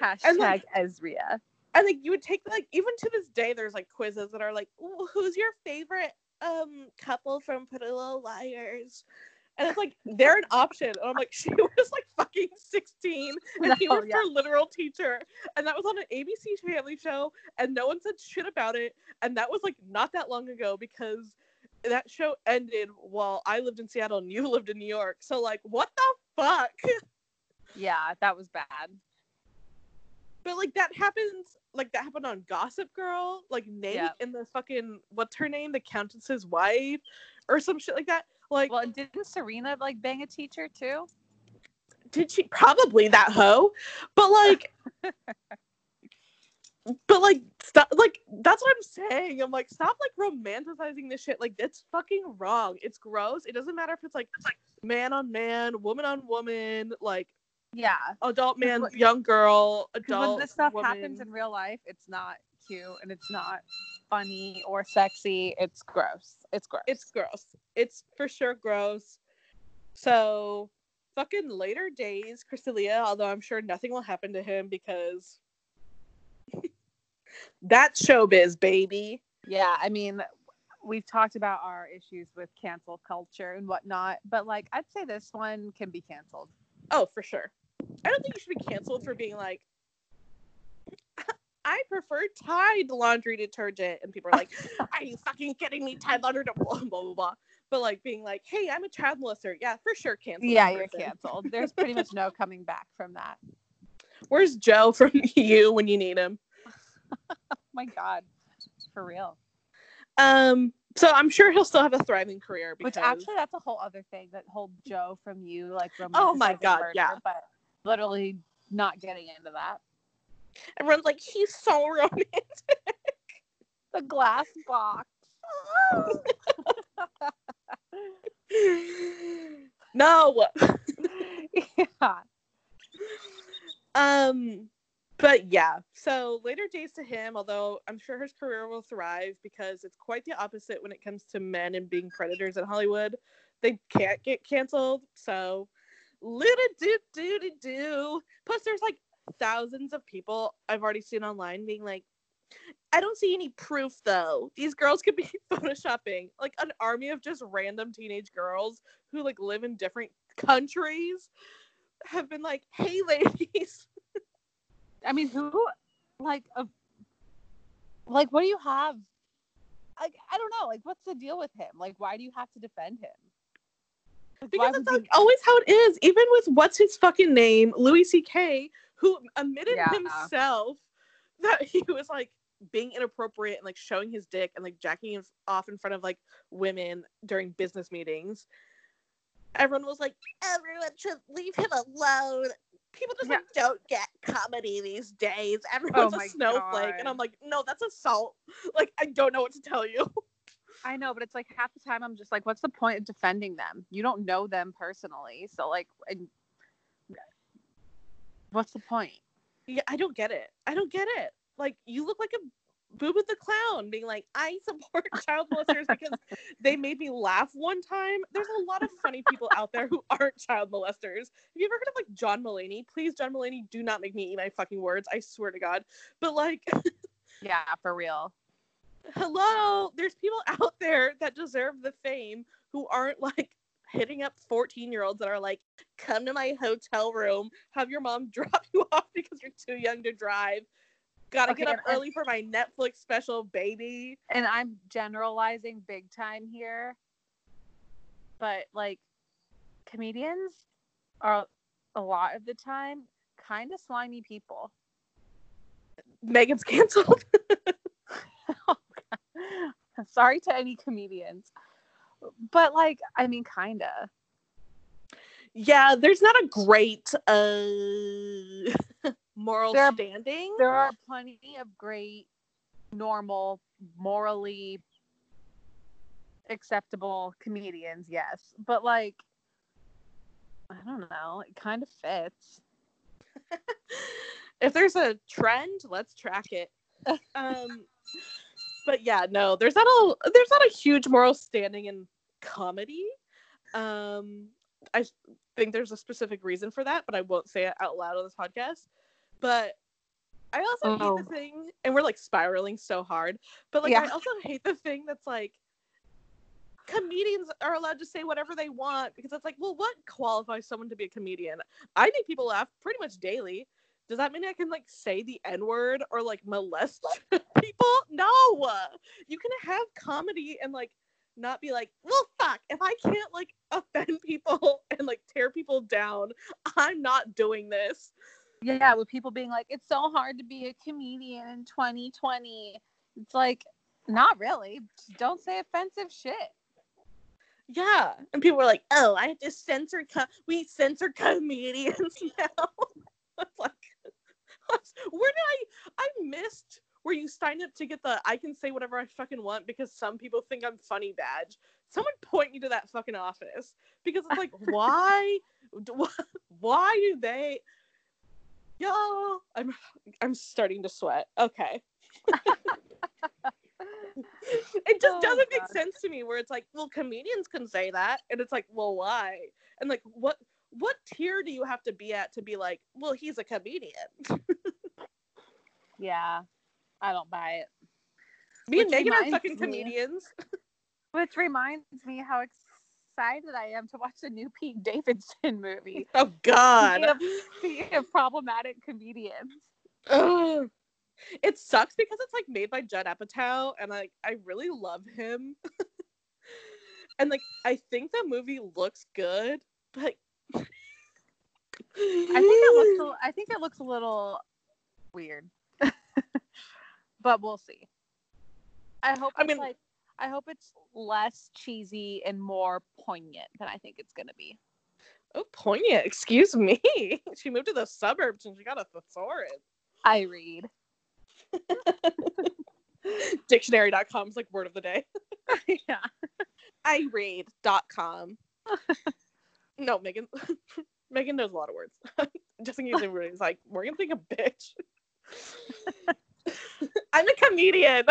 Hashtag And, like- Ezria. And like you would take like even to this day there's like quizzes that are like who's your favorite um couple from Pretty Little Liars? And it's like they're an option. And i'm like she was like fucking 16 and he was yeah. her literal teacher. And that was on an abc family show and no one said shit about it. And that was like not that long ago because that show ended while i lived in seattle and you lived in new york. So like what the fuck? Yeah, that was bad. But like that happens, like that happened on Gossip Girl, like Nate Yeah. and the fucking what's her name, the Countess's wife, or some shit like that. Like, Well, didn't Serena like bang a teacher too? did she probably that hoe? But like, but like, stop. Like that's what I'm saying. I'm like, stop like romanticizing this shit. Like that's fucking wrong. It's gross. It doesn't matter if it's like man on man, woman on woman, like Yeah. adult man, young girl, adult. when this stuff woman. happens in real life, it's not cute and it's not funny or sexy. It's gross. It's gross. it's gross. It's for sure gross. So fucking later days, Chris D'Elia, although I'm sure nothing will happen to him because that's showbiz, baby. Yeah, I mean, we've talked about our issues with cancel culture and whatnot, but like, I'd say this one can be canceled. Oh, for sure. I don't think you should be canceled for being like I prefer Tide laundry detergent. And people are like, Are you fucking kidding me? Tide laundry blah blah blah blah. But like being like, hey, I'm a child molester. Yeah, for sure cancel. Yeah, you're person. canceled. There's pretty much no coming back from that. Where's Joe from you when you need him? Oh my God, for real. Um, so I'm sure he'll still have a thriving career because Which actually, that's a whole other thing. That whole Joe from you, like, Oh my God, murder, yeah. But literally not getting into that. everyone's like, he's so romantic. The glass box. no. yeah. Um, but yeah. So later days to him, although I'm sure his career will thrive because it's quite the opposite when it comes to men and being predators in Hollywood. They can't get canceled. So little do do do do. Plus, there's like thousands of people I've already seen online being like, I don't see any proof though. These girls could be photoshopping. Like an army of just random teenage girls who like live in different countries have been like, hey ladies. I mean, who, like, a, like, what do you have? Like, I don't know. Like, what's the deal with him? Like, why do you have to defend him? Like, Because it's like always how it is. Even with what's his fucking name, Louis C.K., who admitted Yeah. himself that he was like being inappropriate and like showing his dick and like jacking off in front of like women during business meetings. Everyone was like, everyone should leave him alone. People just like, don't get comedy these days. Everyone's Oh a snowflake. And I'm like, no, that's assault. Like, I don't know what to tell you. I know, but it's like half the time I'm just like, what's the point of defending them? You don't know them personally, so like, and what's the point? Yeah, I don't get it. I don't get it. Like you look like a boob with the clown being like, I support child molesters because they made me laugh one time. There's a lot of funny people out there who aren't child molesters. Have you ever heard of like John Mulaney? Please, John Mulaney, do not make me eat my fucking words. I swear to God. But like Yeah, for real. hello, there's people out there that deserve the fame who aren't like hitting up 14 year olds that are like, come to my hotel room, have your mom drop you off because you're too young to drive. Gotta Okay, get up early for my Netflix special, baby. And I'm generalizing big time here, but like, comedians are a lot of the time kind of slimy people. Megan's canceled. Sorry to any comedians, but like, I mean, kinda. yeah, there's not a great uh moral There standing. There are plenty of great, normal, morally acceptable comedians, yes, but like, I don't know, it kind of fits. if there's a trend, let's track it. Um, but yeah, no, there's not a there's not a huge moral standing in comedy. Um, I think there's a specific reason for that, but I won't say it out loud on this podcast. But I also Oh. hate the oh. thing, and we're like spiraling so hard. But like, I also hate the thing that's like comedians are allowed to say whatever they want because it's like, well, what qualifies someone to be a comedian? I make people laugh pretty much daily. Does that mean I can like say the N word or like molest people? No, you can have comedy and like not be like, well, fuck, if I can't like offend people and like tear people down, I'm not doing this. Yeah, with people being like, it's so hard to be a comedian in 2020. It's like, not really. Just don't say offensive shit. Yeah, and people were like, "Oh, I have to censor. Co- we censor comedians now." it's like, where did I? I missed where you signed up to get the "I can say whatever I fucking want" because some people think I'm funny badge. Someone point me to that fucking office because it's like, why? Why do they? Yo, I'm I'm starting to sweat. Okay. it just Oh, doesn't make God. sense to me where it's like well comedians can say that and it's like well why and like what what tier do you have to be at to be like well he's a comedian Yeah, I don't buy it. me and Which megan are fucking me- comedians Which reminds me how excited I am to watch the new Pete Davidson movie. oh god Speaking of, speaking problematic comedians. Ugh. it sucks because it's like made by judd apatow and like i really love him and like i think the movie looks good but I think it looks. A, I think it looks a little weird, but we'll see. I hope. I mean- like. I hope it's less cheesy and more poignant than I think it's gonna be. oh poignant. Excuse me. She moved to the suburbs and she got a thesaurus. I read. dictionary.com is like word of the day. Yeah. iread.com no megan megan knows a lot of words. Just in case everybody's like morgan being a bitch. I'm a comedian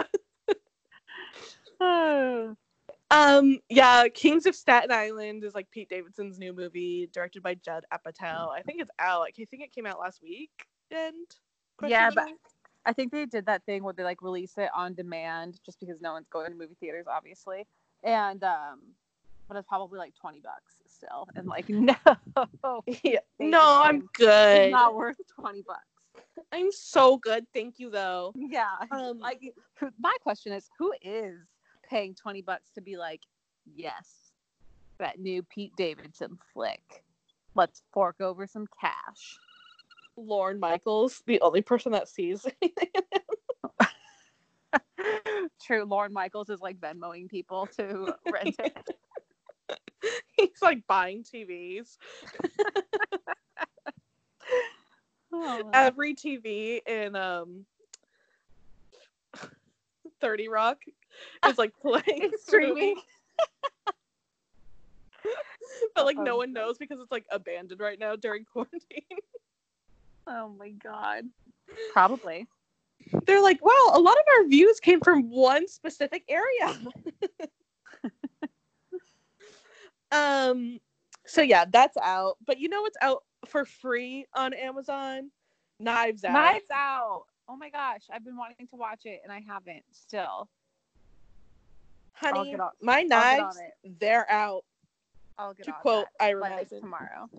um yeah kings of staten island is like pete davidson's new movie directed by judd apatow i think it's out i think it came out last week and Yeah, but- I think they did that thing where they like release it on demand just because no one's going to movie theaters, obviously. And um, but it's probably like twenty bucks still. And like no, yeah. no i'm good it's not worth twenty bucks. i'm so good thank you though Yeah. Um, like my question is who is paying 20 bucks to be like, yes, that new Pete Davidson flick. Let's fork over some cash. Lorne Michaels, the only person that sees anything. True, Lorne Michaels is like Venmoing people to rent it. He's like buying TVs. Oh, Every TV in um 30 Rock is like playing streaming. but like no one knows because it's like abandoned right now during quarantine. Oh my god. Probably. They're like, wow, a lot of our views came from one specific area. um, so yeah, that's out. But you know what's out for free on Amazon? Knives Out. Knives Out. Oh my gosh, I've been wanting to watch it and I haven't still. Honey, on- my knives, they're out. I'll get To on quote that, Ira like, tomorrow.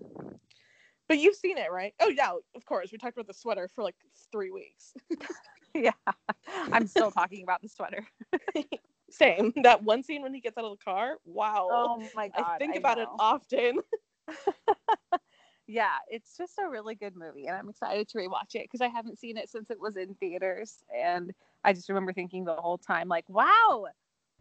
But you've seen it, right? Oh yeah, of course. We talked about the sweater for like three weeks. yeah. I'm still talking about the sweater. Same. That one scene when he gets out of the car. Wow. Oh my god. I think about it often. Yeah, it's just a really good movie, and I'm excited to rewatch it because I haven't seen it since it was in theaters, and I just remember thinking the whole time, like, wow,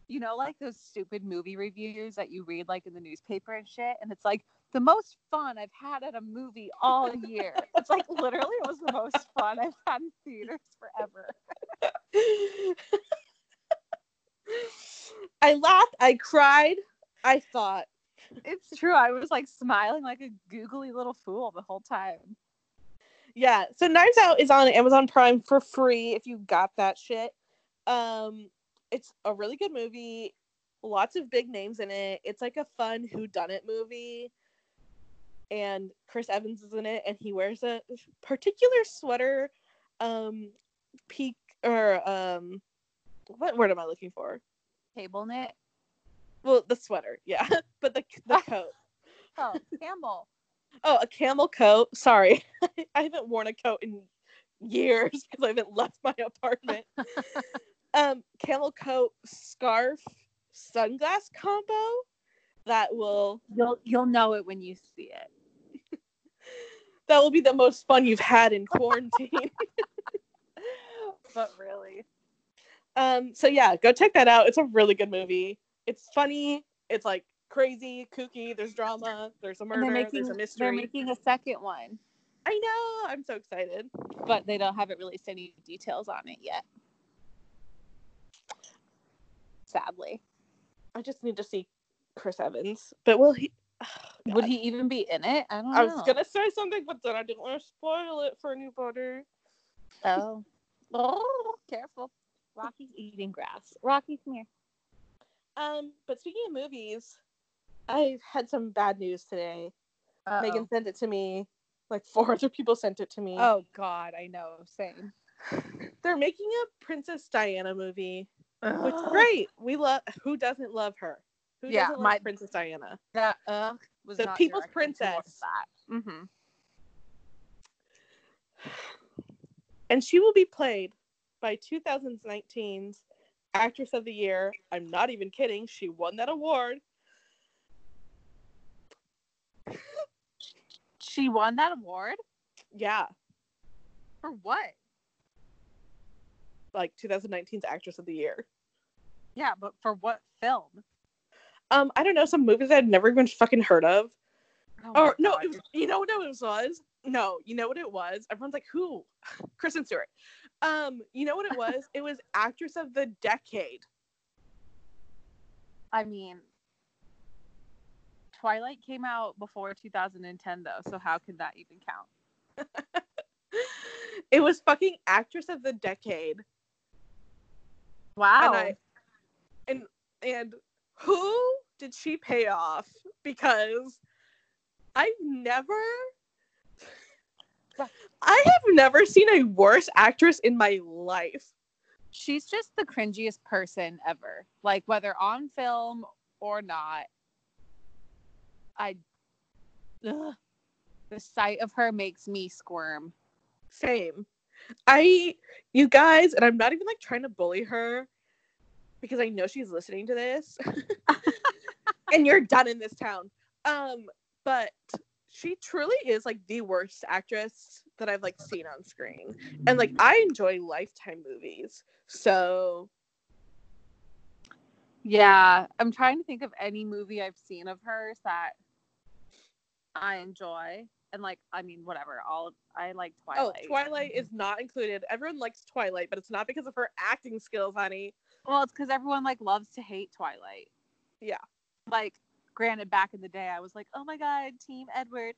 you know, like those stupid movie reviews that you read like in the newspaper and shit, and it's like the most fun I've had at a movie all year. it's like literally it was the most fun I've had in theaters forever. I laughed. I cried. I thought. It's true. I was like smiling like a googly little fool the whole time. Yeah. So Knives Out is on Amazon Prime for free if you got that shit. Um, it's a really good movie. Lots of big names in it. It's like a fun who done it movie. And Chris Evans is in it and he wears a particular sweater um peak or um what word am I looking for? Cable knit. Well, the sweater, yeah. but the the coat. Oh, camel. Oh, a camel coat. Sorry. I haven't worn a coat in years because I haven't left my apartment. Um, camel coat, scarf, sunglass combo that will You'll you'll know it when you see it. that will be the most fun you've had in quarantine. but really. um, so yeah, go check that out. It's a really good movie. It's funny. It's like crazy, kooky. There's drama. There's a murder. making there's a mystery. they're making a second one, I know. I'm so excited. but they don't haven't released any details on it yet. Sadly. I just need to see Chris Evans. But will he? Would he even be in it? I don't know. I was gonna say something, but then I didn't want to spoil it for anybody. Oh. Oh, careful. Rocky's eating grass. Rocky, come here. Um, but speaking of movies, I've had some bad news today. Uh-oh. Megan sent it to me. Like four other people sent it to me. Oh God, I know. Same. They're making a Princess Diana movie, which is great. We love. Who doesn't love her? Who Yeah, doesn't my- love Princess Diana? That uh was The People's Princess. Mm-hmm. And she will be played by 2019's Actress of the Year. I'm not even kidding. She won that award. She won that award Yeah, for what? like 2019's Actress of the Year. Yeah, but for what film? Um, I don't know, some movies I'd never even fucking heard of. Oh Or no, it was, you know what it was, was? No, you know what it was? Everyone's like, who? Kristen Stewart. Um, you know what it was? it was actress of the decade. I mean, Twilight came out before 2010, though, so how could that even count? it was fucking actress of the decade. Wow. And I and and who did she pay off? Because I've never I have never seen a worse actress in my life. She's just the cringiest person ever. Like, whether on film or not, I. Ugh, the sight of her makes me squirm. Same. I, you guys, and I'm not even like trying to bully her because I know she's listening to this. and you're done in this town. Um, but she truly is like the worst actress that I've like seen on screen. And like I enjoy lifetime movies. So Yeah, I'm trying to think of any movie I've seen of hers that I enjoy. And, like, I mean, whatever. All I like Twilight. Oh, Twilight is not included. Everyone likes Twilight, but it's not because of her acting skills, honey. Well, it's because everyone like loves to hate Twilight. Yeah. Like, granted, back in the day, I was like, oh my god, Team Edward.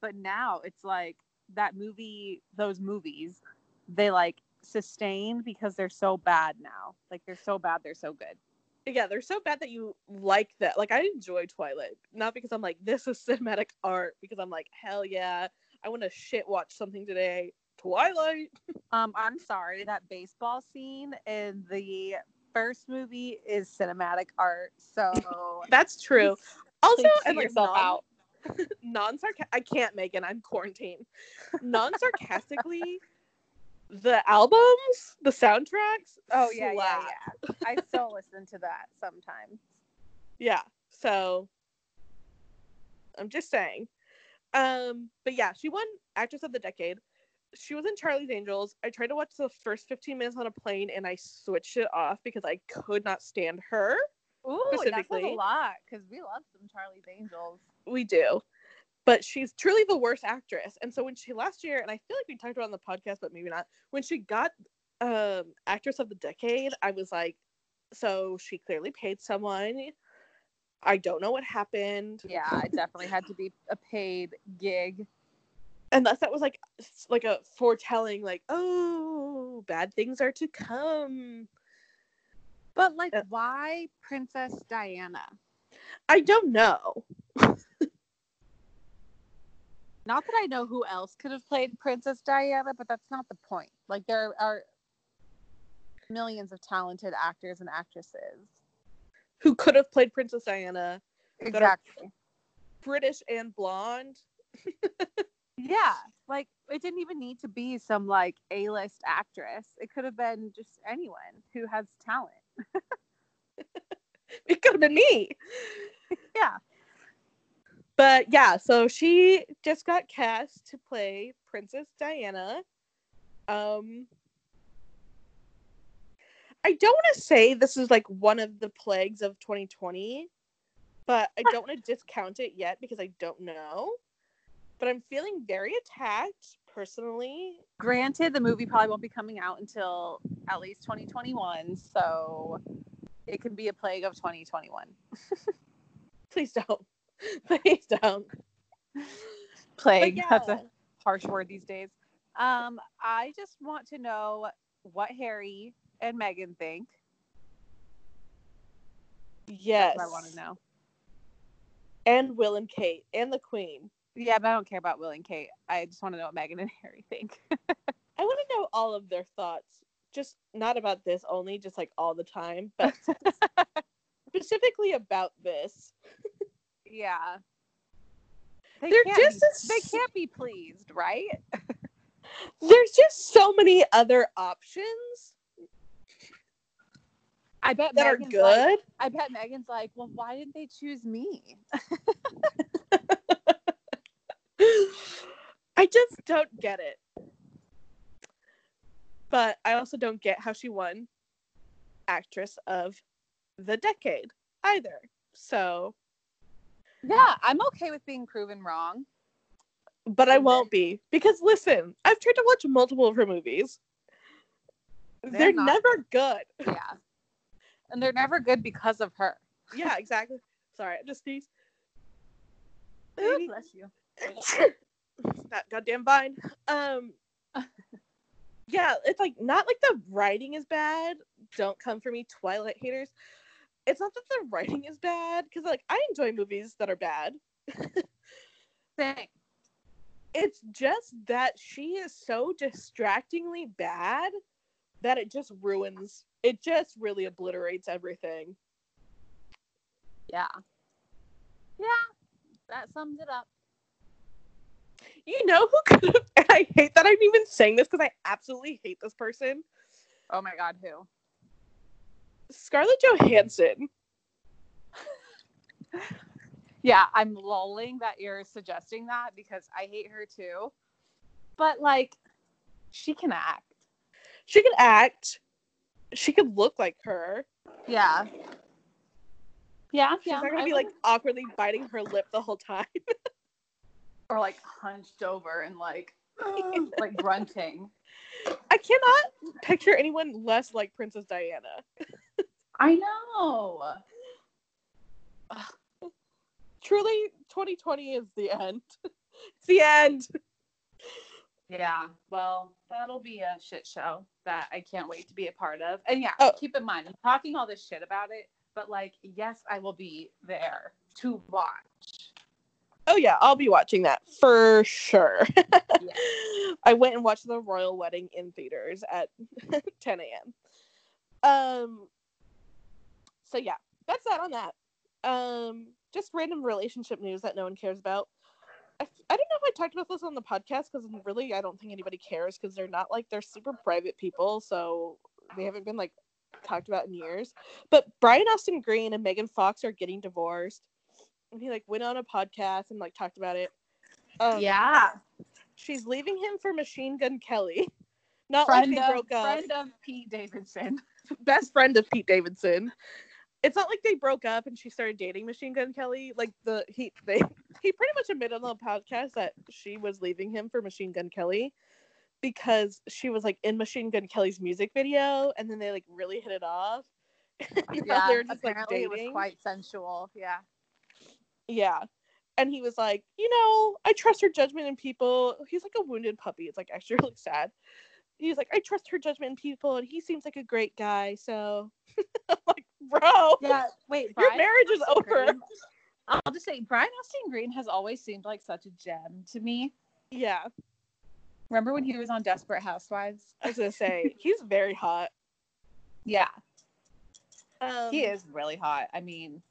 But now it's like that movie, those movies, they like sustain because they're so bad now. Like they're so bad, they're so good. Yeah, they're so bad that you like that. Like I enjoy Twilight, not because I'm like this is cinematic art, because I'm like hell yeah, I want to shit watch something today. Twilight. Um, I'm sorry, that baseball scene in the first movie is cinematic art. So That's true. Also, and like non, out. non sarcastic. I can't make it. I'm quarantined. Non sarcastically, the albums, the soundtracks. Oh yeah, yeah, yeah. I still listen to that sometimes. Yeah. So I'm just saying. Um, but yeah, she won actress of the decade. She was in Charlie's Angels. I tried to watch the first 15 minutes on a plane and I switched it off because I could not stand her. Ooh, that says a lot because we love some Charlie's Angels. We do. But she's truly the worst actress. And so when she last year, and I feel like we talked about it on the podcast, but maybe not, when she got um actress of the decade, I was like, so she clearly paid someone. I don't know what happened. Yeah, it definitely had to be a paid gig. Unless that was like like a foretelling like oh bad things are to come But like, Uh, why Princess Diana? i don't know Not that I know who else could have played Princess Diana, but that's not the point. Like, there are millions of talented actors and actresses. who could have played princess diana Exactly. british and blonde Yeah, like it didn't even need to be some like A-list actress. It could have been just anyone who has talent. it could have been me Yeah. but yeah so she just got cast to play princess diana um i don't want to say this is like one of the plagues of 2020 but i don't want to discount it yet because i don't know but i'm feeling very attacked personally Granted, the movie probably won't be coming out until at least 2021, so it could be a plague of 2021. please don't please don't Plague. But That's a harsh word these days. Um, I just want to know what Harry and Meghan think. yes That's what I want to know. and will and kate and the queen Yeah, but I don't care about Will and Kate. I just want to know what Meghan and Harry think. I want to know all of their thoughts, just not about this only, just like all the time, but specifically about this. yeah. They They're just be, as- they can't be pleased, right? There's just so many other options I bet that are good. Like, I bet Megan's like, well, why didn't they choose me? I just don't get it. But I also don't get how she won actress of the decade either. So, Yeah, I'm okay with being proven wrong. but I won't be because listen, I've tried to watch multiple of her movies. They're, They're not- never good. Yeah. And they're never good because of her. yeah, exactly. Sorry, I just sneezed. Ooh, bless you. that goddamn vine. Um, yeah, it's like not like the writing is bad. Don't come for me, Twilight haters. It's not that the writing is bad because like I enjoy movies that are bad. Same. It's just that she is so distractingly bad that it just ruins. It just really obliterates everything. Yeah. Yeah. That sums it up. You know who could have? And I hate that I'm even saying this because I absolutely hate this person. Oh my god, who? Scarlett Johansson. Yeah, I'm lolling that you're suggesting that because I hate her too. But like she can act. She can act. She could look like her. Yeah. Yeah, Yeah. She's yeah. not gonna I be would- like awkwardly biting her lip the whole time. or like hunched over and like like grunting. I cannot picture anyone less like Princess Diana. I know. Truly, 2020 is the end. it's the end. Yeah, well, that'll be a shit show that I can't wait to be a part of. And yeah, Oh. keep in mind, I'm talking all this shit about it, but like, yes, I will be there to watch. Oh yeah, I'll be watching that for sure. Yeah. I went and watched the royal wedding in theaters at 10 a.m. Um. So yeah, that's that on that. Um, just random relationship news that no one cares about. I, I don't know if I talked about this on the podcast because really I don't think anybody cares because they're not like they're super private people, so they haven't been like talked about in years. But Brian Austin Green and Megan Fox are getting divorced, and he like went on a podcast and like talked about it. Um, yeah, she's leaving him for Machine Gun Kelly. Not friend like they of broke up. friend of Pete Davidson. Best friend of Pete Davidson. It's not like they broke up and she started dating Machine Gun Kelly. Like the he they he pretty much admitted on the podcast that she was leaving him for Machine Gun Kelly because she was like in Machine Gun Kelly's music video and then they like really hit it off. Yeah, they're like apparently it was quite sensual. Yeah. Yeah. And he was like, you know, I trust her judgment in people. He's like a wounded puppy. It's like actually really sad. He's like, I trust her judgment in people, and he seems like a great guy. So I'm like, bro, Yeah. Wait, your Brian marriage is over. Green- I'll just say Brian Austin Green has always seemed like such a gem to me. Yeah. Remember when he was on Desperate Housewives? I was gonna say he's very hot. Yeah, Um, he is really hot. I mean,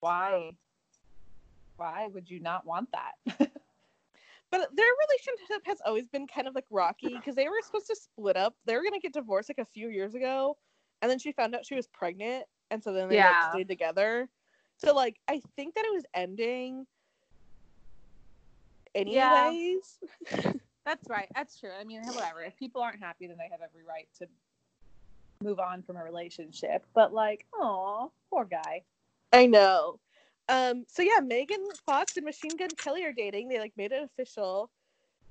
why? Why would you not want that? But their relationship has always been kind of like rocky because they were supposed to split up. They were gonna get divorced like a few years ago, and then she found out she was pregnant, and so then they Yeah. like stayed together. So like I think that it was ending. Yeah. Anyways, That's right. That's true. I mean, whatever. If people aren't happy, then they have every right to move on from a relationship. But like, oh, poor guy. I know. Um. So yeah, Megan Fox and Machine Gun Kelly are dating. They like made it official.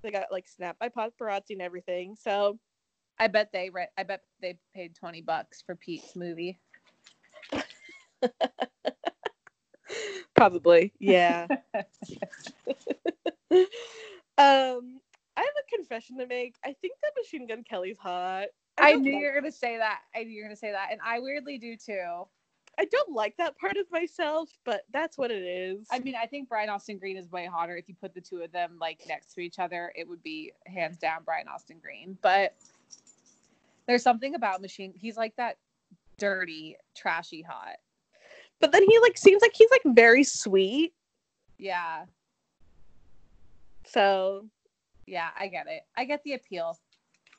They got like snapped by paparazzi and everything. So I bet they re- I bet they paid twenty bucks for Pete's movie. Probably, yeah. um, I have a confession to make. I think that Machine Gun Kelly's hot. I don't knew like- you were gonna say that. I knew you were gonna say that, and I weirdly do too. I don't like that part of myself, but that's what it is. I mean, I think Brian Austin Green is way hotter. If you put the two of them like next to each other, it would be hands down Brian Austin Green. But there's something about Machine. He's like that dirty, trashy hot. but then he like seems like he's like very sweet. Yeah, So yeah, I get it. I get the appeal.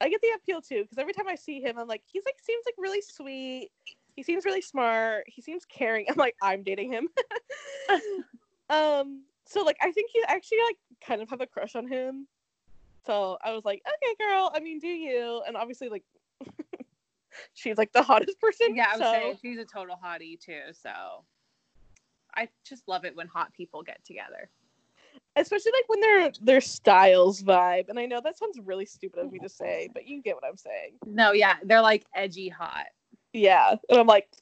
I get the appeal too because every time I see him, I'm like, he's like seems like really sweet. He seems really smart. He seems caring. I'm like, I'm dating him. um, so like I think you actually like kind of have a crush on him. So I was like, okay, girl. I mean, do you? And obviously, like, she's like the hottest person. Yeah, I would so, say she's a total hottie too. So I just love it when hot people get together. especially like when they're their styles vibe. And I know that sounds really stupid of me to say, but you get what I'm saying. No, yeah, they're like edgy hot. Yeah, and I'm like.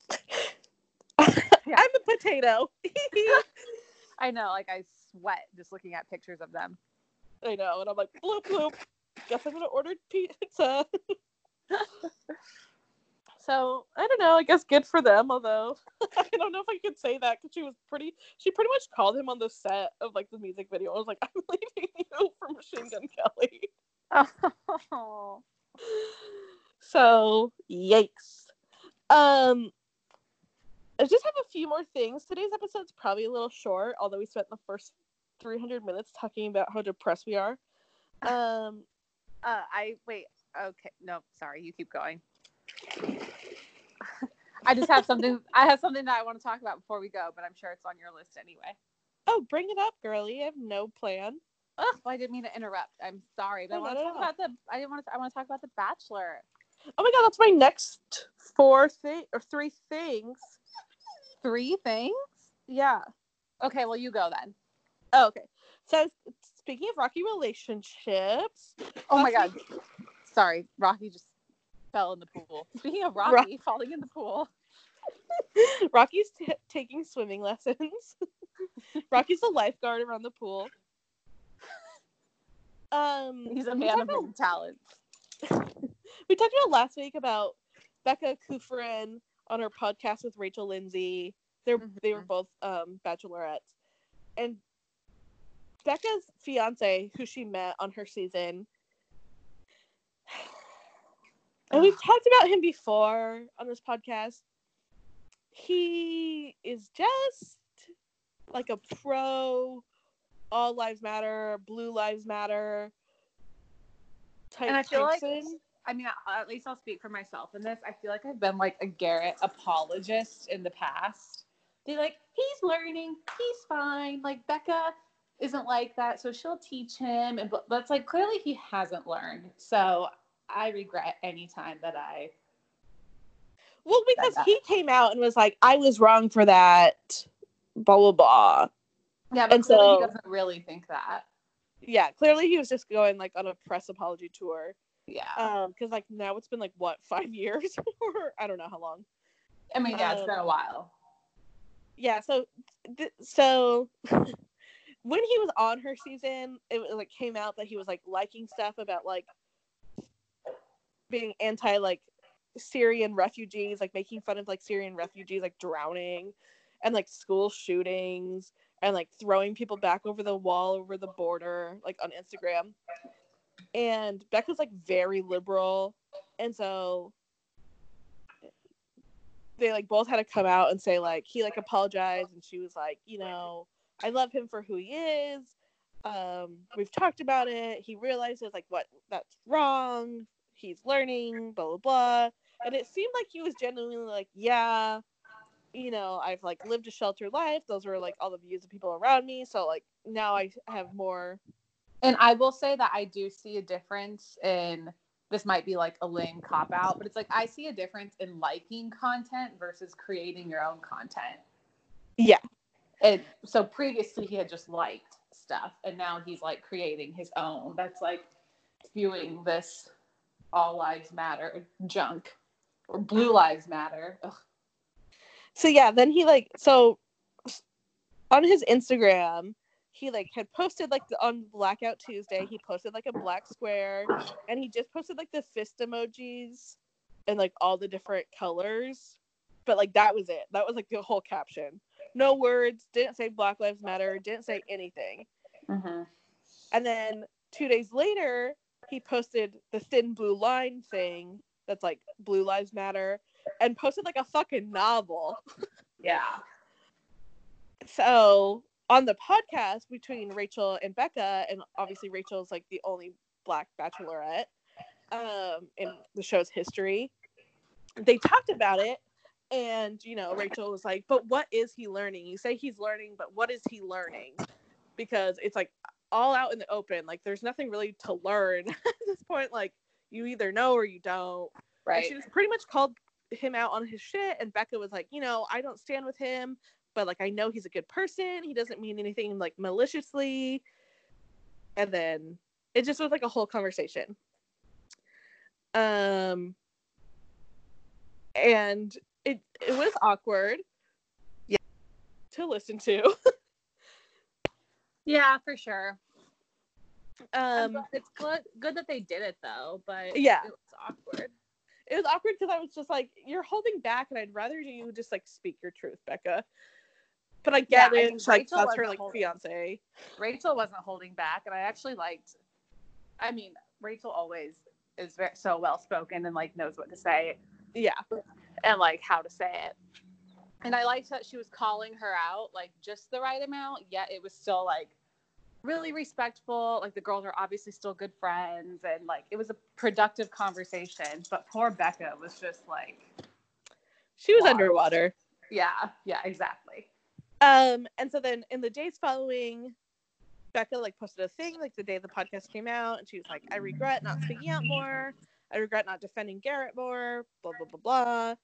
I'm a potato. I know, like I sweat just looking at pictures of them. I know, and I'm like, bloop bloop. Guess I'm gonna order pizza. so I don't know. I guess good for them. Although I don't know if I could say that because she was pretty. She pretty much called him on the set of like the music video. I was like, I'm leaving you for Machine Gun Kelly. Oh. So yikes. Um, I just have a few more things. Today's episode's probably a little short, although we spent the first 300 minutes talking about how depressed we are. Um, Uh, I wait. Okay, no, sorry. You keep going. I just have something. I have something that I want to talk about before we go, but I'm sure it's on your list anyway. oh, bring it up, girlie. I have no plan. Ugh, I didn't mean to interrupt. I'm sorry, but I want to talk about the. I didn't want to. I want to talk about the Bachelor. Oh my god, that's my next four thing or three things. Three things. Yeah. Okay, well you go then. Oh, okay. So speaking of rocky relationships, Oh my god. Sorry, Rocky just fell in the pool. Speaking of Rocky falling in the pool. Rocky's t- taking swimming lessons. Rocky's a lifeguard around the pool. Um, He's a man of many talents. We talked about last week about Becca Kufrin on her podcast with Rachel Lindsay. They're they were Mhm. both um bachelorettes. And Becca's fiance, who she met on her season, and we've talked about him before on this podcast. He is just like a pro all lives matter, blue lives matter type And I feel like- person. I mean, at least I'll speak for myself in this. I feel like I've been like a Garrett apologist in the past. They like, he's learning, he's fine. Like Becca isn't like that, so she'll teach him. And but that's like clearly he hasn't learned. So I regret any time that I. Well, because he came out and was like, I was wrong for that, blah, blah, blah. Yeah, but And so- he doesn't really think that. Yeah, clearly he was just going like on a press apology tour. Yeah. Um, because like now it's been like what, five years? or I don't know how long. I mean, yeah, it's been a while. Yeah, so th- so when he was on her season, it was like came out that he was like liking stuff about like being anti like Syrian refugees, like making fun of like Syrian refugees like drowning and like school shootings and like throwing people back over the wall over the border like on Instagram. And Becca's like very liberal and so they like both had to come out and say like he like apologized and she was like, you know, I love him for who he is. Um, we've talked about it. He realizes like what that's wrong. He's learning, blah blah blah. And it seemed like he was genuinely like, yeah, you know, I've like lived a sheltered life. Those were like all the views of people around me. So like now I have more. And I will say that I do see a difference in this might be like a lame cop out, but it's like I see a difference in liking content versus creating your own content. Yeah. And so previously he had just liked stuff and now he's like creating his own. That's like spewing this all lives matter junk or blue lives matter. Ugh. So yeah, then he like so on his Instagram, he like had posted like on Blackout Tuesday, he posted like a black square, and he just posted like the fist emojis and like all the different colors, but like that was it. That was like the whole caption. No words. Didn't say Black Lives Matter. Didn't say anything. Mm-hmm. And then two days later, he posted the thin blue line thing that's like Blue Lives Matter, and posted like a fucking novel. Yeah. so on the podcast between Rachel and Becca, and obviously Rachel's like the only black bachelorette um, in the show's history, they talked about it. And you know, Rachel was like, "But what is he learning? You say he's learning, but what is he learning? Because it's like all out in the open. Like there's nothing really to learn at this point. Like you either know or you don't." And Right. she was pretty much called him out on his shit and becca was like you know i don't stand with him but like i know he's a good person he doesn't mean anything like maliciously and then it just was like a whole conversation um and it it was awkward yeah to listen to Yeah, for sure. um it's good good that they did it though, but Yeah. it was awkward. it was awkward because i was just like you're holding back and i'd rather you just like speak your truth becca but i get Yeah, I it mean, like that's her like holding- fiance Rachel wasn't holding back, and I actually liked. I mean, Rachel always is very, so well spoken and like knows what to say yeah and like how to say it. And I liked that she was calling her out like just the right amount, yet it was still like really respectful. Like the girls are obviously still good friends, and like it was a productive conversation. But poor Becca was just like, she was Wow. underwater yeah, yeah, exactly. Um, and so then in the days following, Becca like posted a thing like the day the podcast came out, and she was like, "I regret not speaking out more. I regret not defending Garrett more." Blah blah blah blah.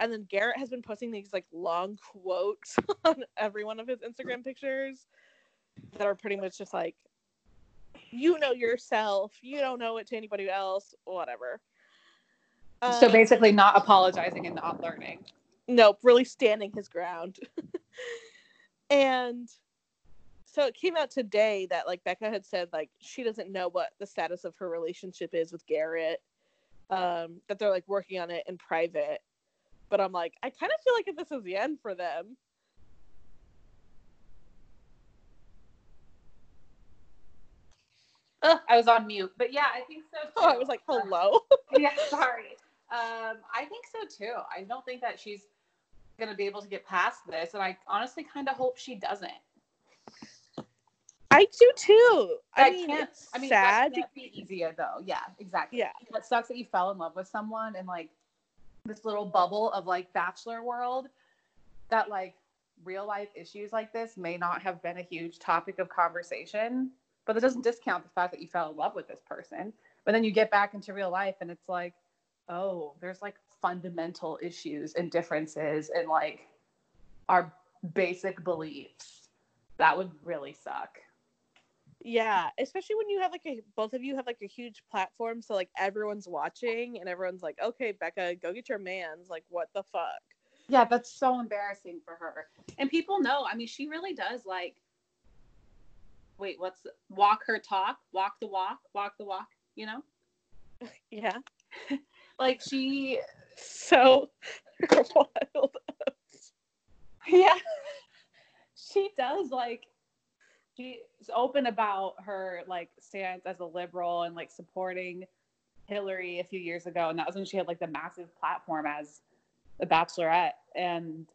And then Garrett has been posting these like long quotes on every one of his Instagram pictures that are pretty much just like, "You know yourself. You don't know it to anybody else. Whatever." so Um, basically, not apologizing and not learning. nope, really standing his ground. and so it came out today that like Becca had said like she doesn't know what the status of her relationship is with Garrett. Um, that they're like working on it in private. But I'm like, I kind of feel like if this is the end for them. Ugh, I was on mute, but yeah, I think so too. Oh, I was like, hello. yeah, sorry. Um, I think so too. I don't think that she's gonna be able to get past this, and I honestly kind of hope she doesn't. I do too. I That mean, can't- it's I mean, sad. That can't be easier though. Yeah, exactly. Yeah. It sucks that you fell in love with someone and like this little bubble of like bachelor world that like real life issues like this may not have been a huge topic of conversation, but that doesn't discount the fact that you fell in love with this person. But then you get back into real life and it's like, oh, there's like fundamental issues and differences and like our basic beliefs. That would really suck. Yeah, especially when you have like a both of you have like a huge platform, so like everyone's watching and everyone's like, "Okay, Becca, go get your man's." Like, what the fuck? Yeah, that's so embarrassing for her. And people know. I mean, she really does like. Wait, what's walk her talk, walk the walk, walk the walk. You know, Yeah, like she. So wild. Yeah, she does like. She's open about her like stance as a liberal and like supporting Hillary a few years ago, and that was when she had like the massive platform as the Bachelorette, and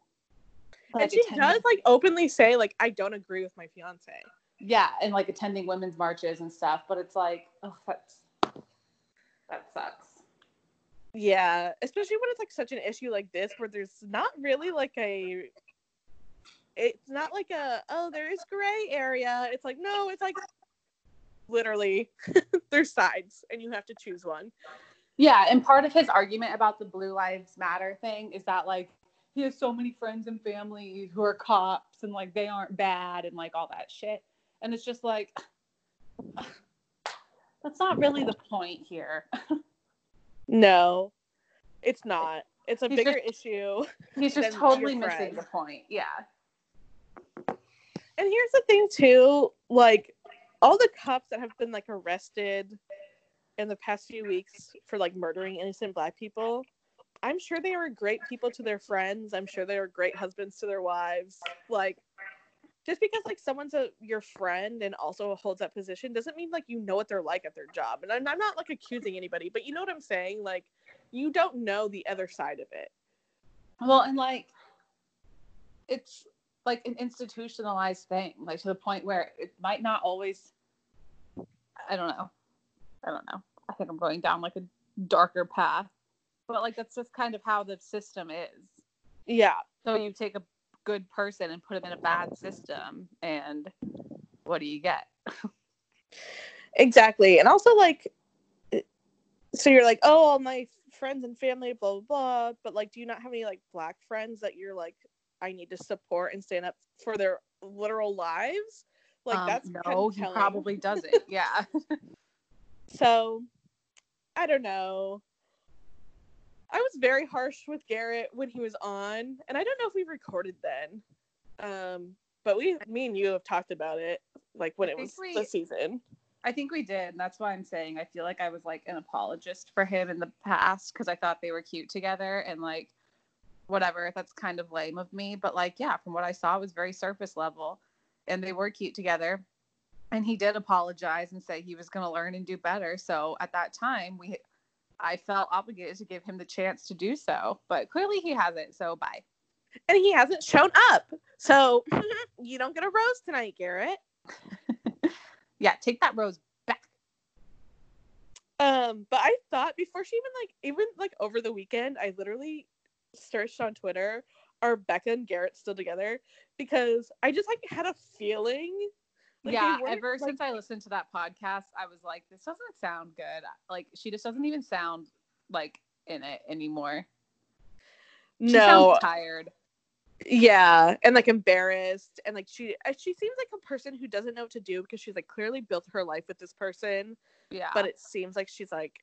and she attending- does like openly say like, "I don't agree with my fiance." yeah, and like attending women's marches and stuff. But it's like, oh, that's that sucks. Yeah, especially when it's like such an issue like this, where there's not really like a. It's not like a oh there is gray area. It's like no, it's like literally there's sides and you have to choose one. Yeah, and part of his argument about the Blue Lives Matter thing is that like he has so many friends and family who are cops and like they aren't bad and like all that shit. And it's just like that's not really the point here. No, it's eh, not. It's a He's bigger issue. He's just totally missing the point. Yeah. And here's the thing too, like all the cops that have been like arrested in the past few weeks for like murdering innocent black people, I'm sure they were great people to their friends. I'm sure they were great husbands to their wives. Like just because like someone's a your friend and also holds that position doesn't mean like you know what they're like at their job. And I'm, I'm not like accusing anybody, but you know what I'm saying? Like you don't know the other side of it. Well, and like it's like an institutionalized thing, like to the point where it might not always I don't know. I don't know. I think I'm going down like a darker path. But like that's just kind of how the system is. Yeah. So you take a good person and put them in a bad system and what do you get? Exactly. And also like so you're like, oh, all my friends and family, blah blah blah. But like, do you not have any like black friends that you're like, I need to support and stand up for their literal lives? Like Um, that's kind no, of he telling. probably doesn't. Yeah. So I don't know. I was very harsh with Garrett when he was on, and I don't know if we recorded then. Um, but we, me and you have talked about it, like when I it was we- the season. I think we did. And that's why I'm saying I feel like I was like an apologist for him in the past because I thought they were cute together and like whatever. That's kind of lame of me. But like, yeah, from what I saw, it was very surface level and they were cute together. And he did apologize and say he was going to learn and do better. So at that time, we, I felt obligated to give him the chance to do so. But clearly he hasn't. So bye. and he hasn't shown up. So you don't get a rose tonight, Garrett. Yeah, take that rose back. Um, but I thought before she even like even like over the weekend, I literally searched on Twitter, are Becca and Garrett still together? Because I just like had a feeling. Like, yeah, ever like- since I listened to that podcast, I was like, this doesn't sound good. Like, she just doesn't even sound like in it anymore. She no, tired. yeah, and like embarrassed, and like she uh, she seems like a person who doesn't know what to do because she's like clearly built her life with this person, Yeah. but it seems like she's like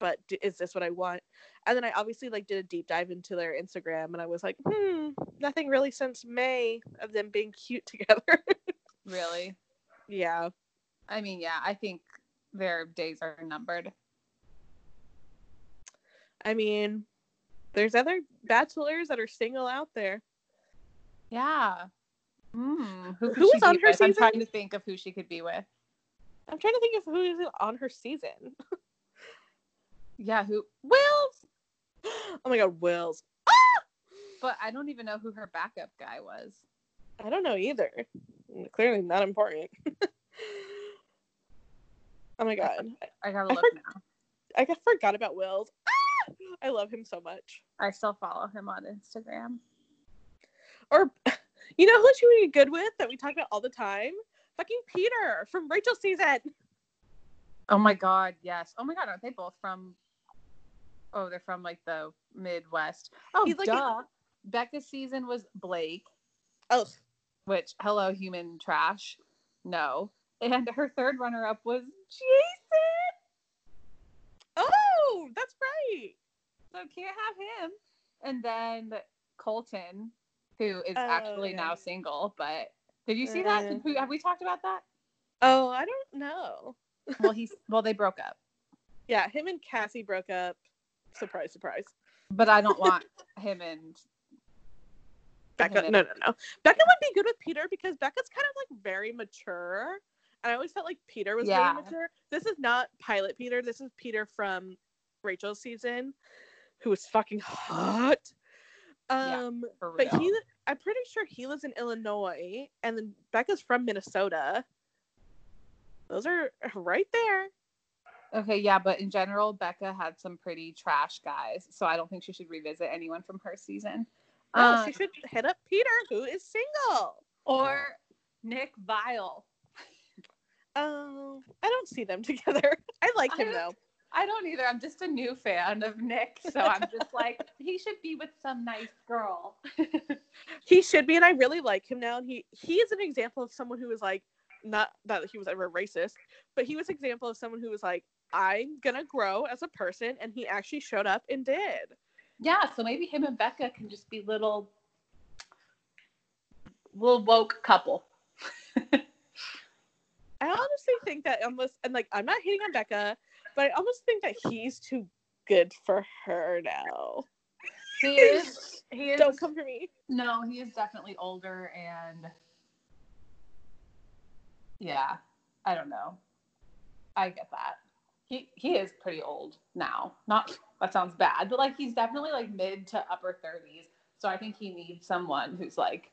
but d- is this what I want? And then I obviously like did a deep dive into their Instagram, and I was like, hmm, nothing really since May of them being cute together. Really? Yeah, I mean, yeah, I think their days are numbered. I mean, there's other bachelors that are single out there. Yeah. Hmm. Who, was on her with? I'm trying to think of who she could be with. I'm trying to think of who is on her season. Yeah, who? Wills. oh my god, Wills. Ah! But I don't even know who her backup guy was. I don't know either. Clearly not important. oh my god. I gotta I look for- now. I forgot about Wills. Ah! I love him so much. I still follow him on Instagram. Or you know who she would be good with that we talk about all the time? Fucking Peter from Rachel season. Oh my god, yes. Oh my god, aren't they both from? Oh, they're from like the Midwest. Oh, He's like duh. Becca's season was Blake, Oh, which hello human trash. No, and her third runner-up was Jason. oh, that's right. So can't have him. And then Colton, who is Oh, actually yeah. now single. But did you see that? Uh. Who- have we talked about that? Oh, I don't know. Well, he's well, they broke up. Yeah, him and Cassie broke up. Surprise, surprise. But I don't want him and Becca, no, no, no. Becca would be good with Peter because Becca's kind of like very mature. And I always felt like Peter was Yeah. very mature. This is not pilot Peter. This is Peter from Rachel's season, who was fucking hot. Um, for but he, I'm pretty sure he lives in Illinois, and then Becca's from Minnesota. Those are right there. Okay, yeah, but in general, Becca had some pretty trash guys, so I don't think she should revisit anyone from her season. No, Um, she should hit up Peter, who is single. or Nick Viall. Oh, I don't see them together. I like him though. I don't either. I'm just a new fan of Nick, so I'm just like he should be with some nice girl. He should be, and I really like him now. And he he is an example of someone who was like, not that he was ever racist, but he was an example of someone who was like, I'm gonna grow as a person, and he actually showed up and did. Yeah, so maybe him and Becca can just be little, little woke couple. I honestly think that almost, and like, I'm not hating on Becca, but I almost think that he's too good for her now. He is. He is. Don't come for me. No, he is definitely older and yeah, I don't know. I get that. He he is pretty old now. Not that sounds bad, but like he's definitely like mid to upper 30s. So I think he needs someone who's like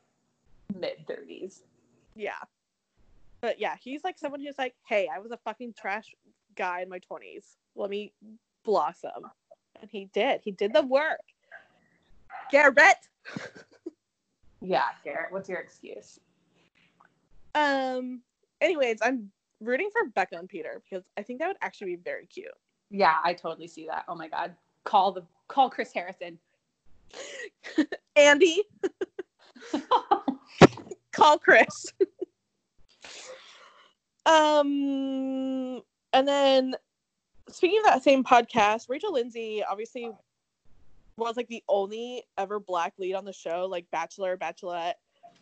mid 30s. Yeah. But yeah, he's like someone who's like, hey, I was a fucking trash guy in my 20s. Let me blossom. And he did. He did the work. Garrett. Yeah, Garrett, what's your excuse? Um. Anyways, I'm rooting for Becca and Peter because I think that would actually be very cute. Yeah, I totally see that. Oh my god. Call the call Chris Harrison. Andy, call Chris. um. And then, speaking of that same podcast, Rachel Lindsay obviously was like the only ever black lead on the show, like Bachelor, Bachelorette.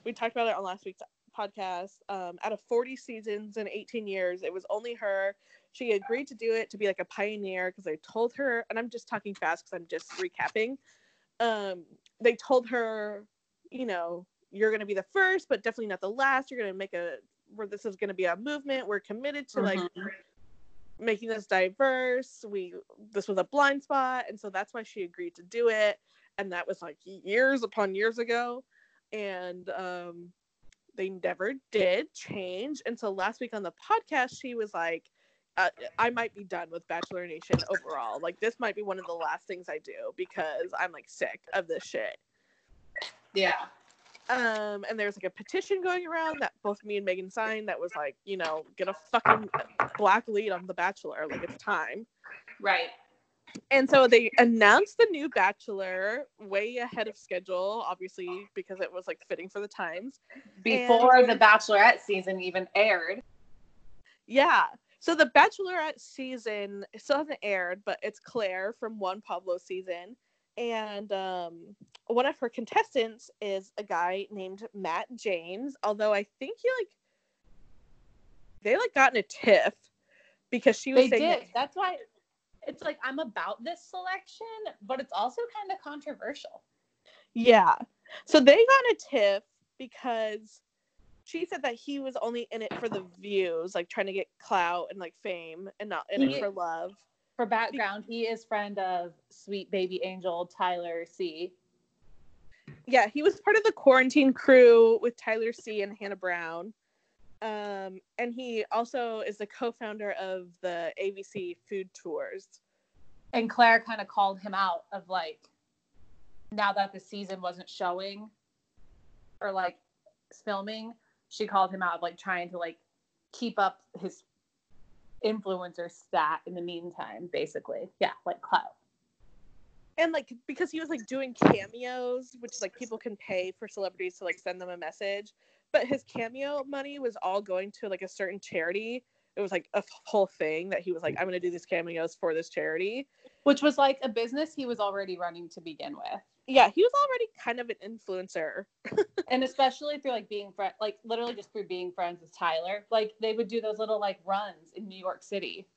We talked about it on last week's podcast. Um, out of 40 seasons and 18 years, it was only her. She agreed to do it to be like a pioneer because they told her, and I'm just talking fast because I'm just recapping. Um, they told her, you know, you're going to be the first, but definitely not the last. You're going to make a where this is going to be a movement. We're committed to like Mhm. making this diverse. We this was a blind spot, and so that's why she agreed to do it. And that was like years upon years ago, and um, they never did change. And so last week on the podcast, she was like, uh, "I might be done with Bachelor Nation overall. Like this might be one of the last things I do because I'm like sick of this shit." Yeah. Um, and there's like a petition going around that both me and Meghan signed that was like, you know, get a fucking black lead on The Bachelor. Like it's time. Right. And so they announced the new Bachelor way ahead of schedule, obviously, because it was like fitting for the times. Before the Bachelorette season even aired. Yeah. So the Bachelorette season still hasn't aired, but it's Claire from Juan Pablo season, and um, one of her contestants is a guy named Matt James. Although I think he like they like got in a tiff because she was They saying did. that- That's why it's like I'm about this selection, but it's also kind of controversial. Yeah. So they got a tiff because she said that he was only in it for the views, like trying to get clout and like fame and not in He- it for love. For background, he is friend of sweet baby angel Tyler C. Yeah, he was part of the quarantine crew with Tyler C and Hannah Brown. Um, and he also is the co-founder of the ABC Food Tours. And Claire kind of called him out of like now that the season wasn't showing or like filming, she called him out of like trying to like keep up his influencer stat in the meantime, basically. Yeah, like clout. And like because he was like doing cameos, which is like people can pay for celebrities to like send them a message. But his cameo money was all going to like a certain charity. It was like a whole thing that he was like, I'm gonna do these cameos for this charity. Which was like a business he was already running to begin with. Yeah, he was already kind of an influencer. and especially through like being friend like literally just through being friends with Tyler. Like they would do those little like runs in New York City.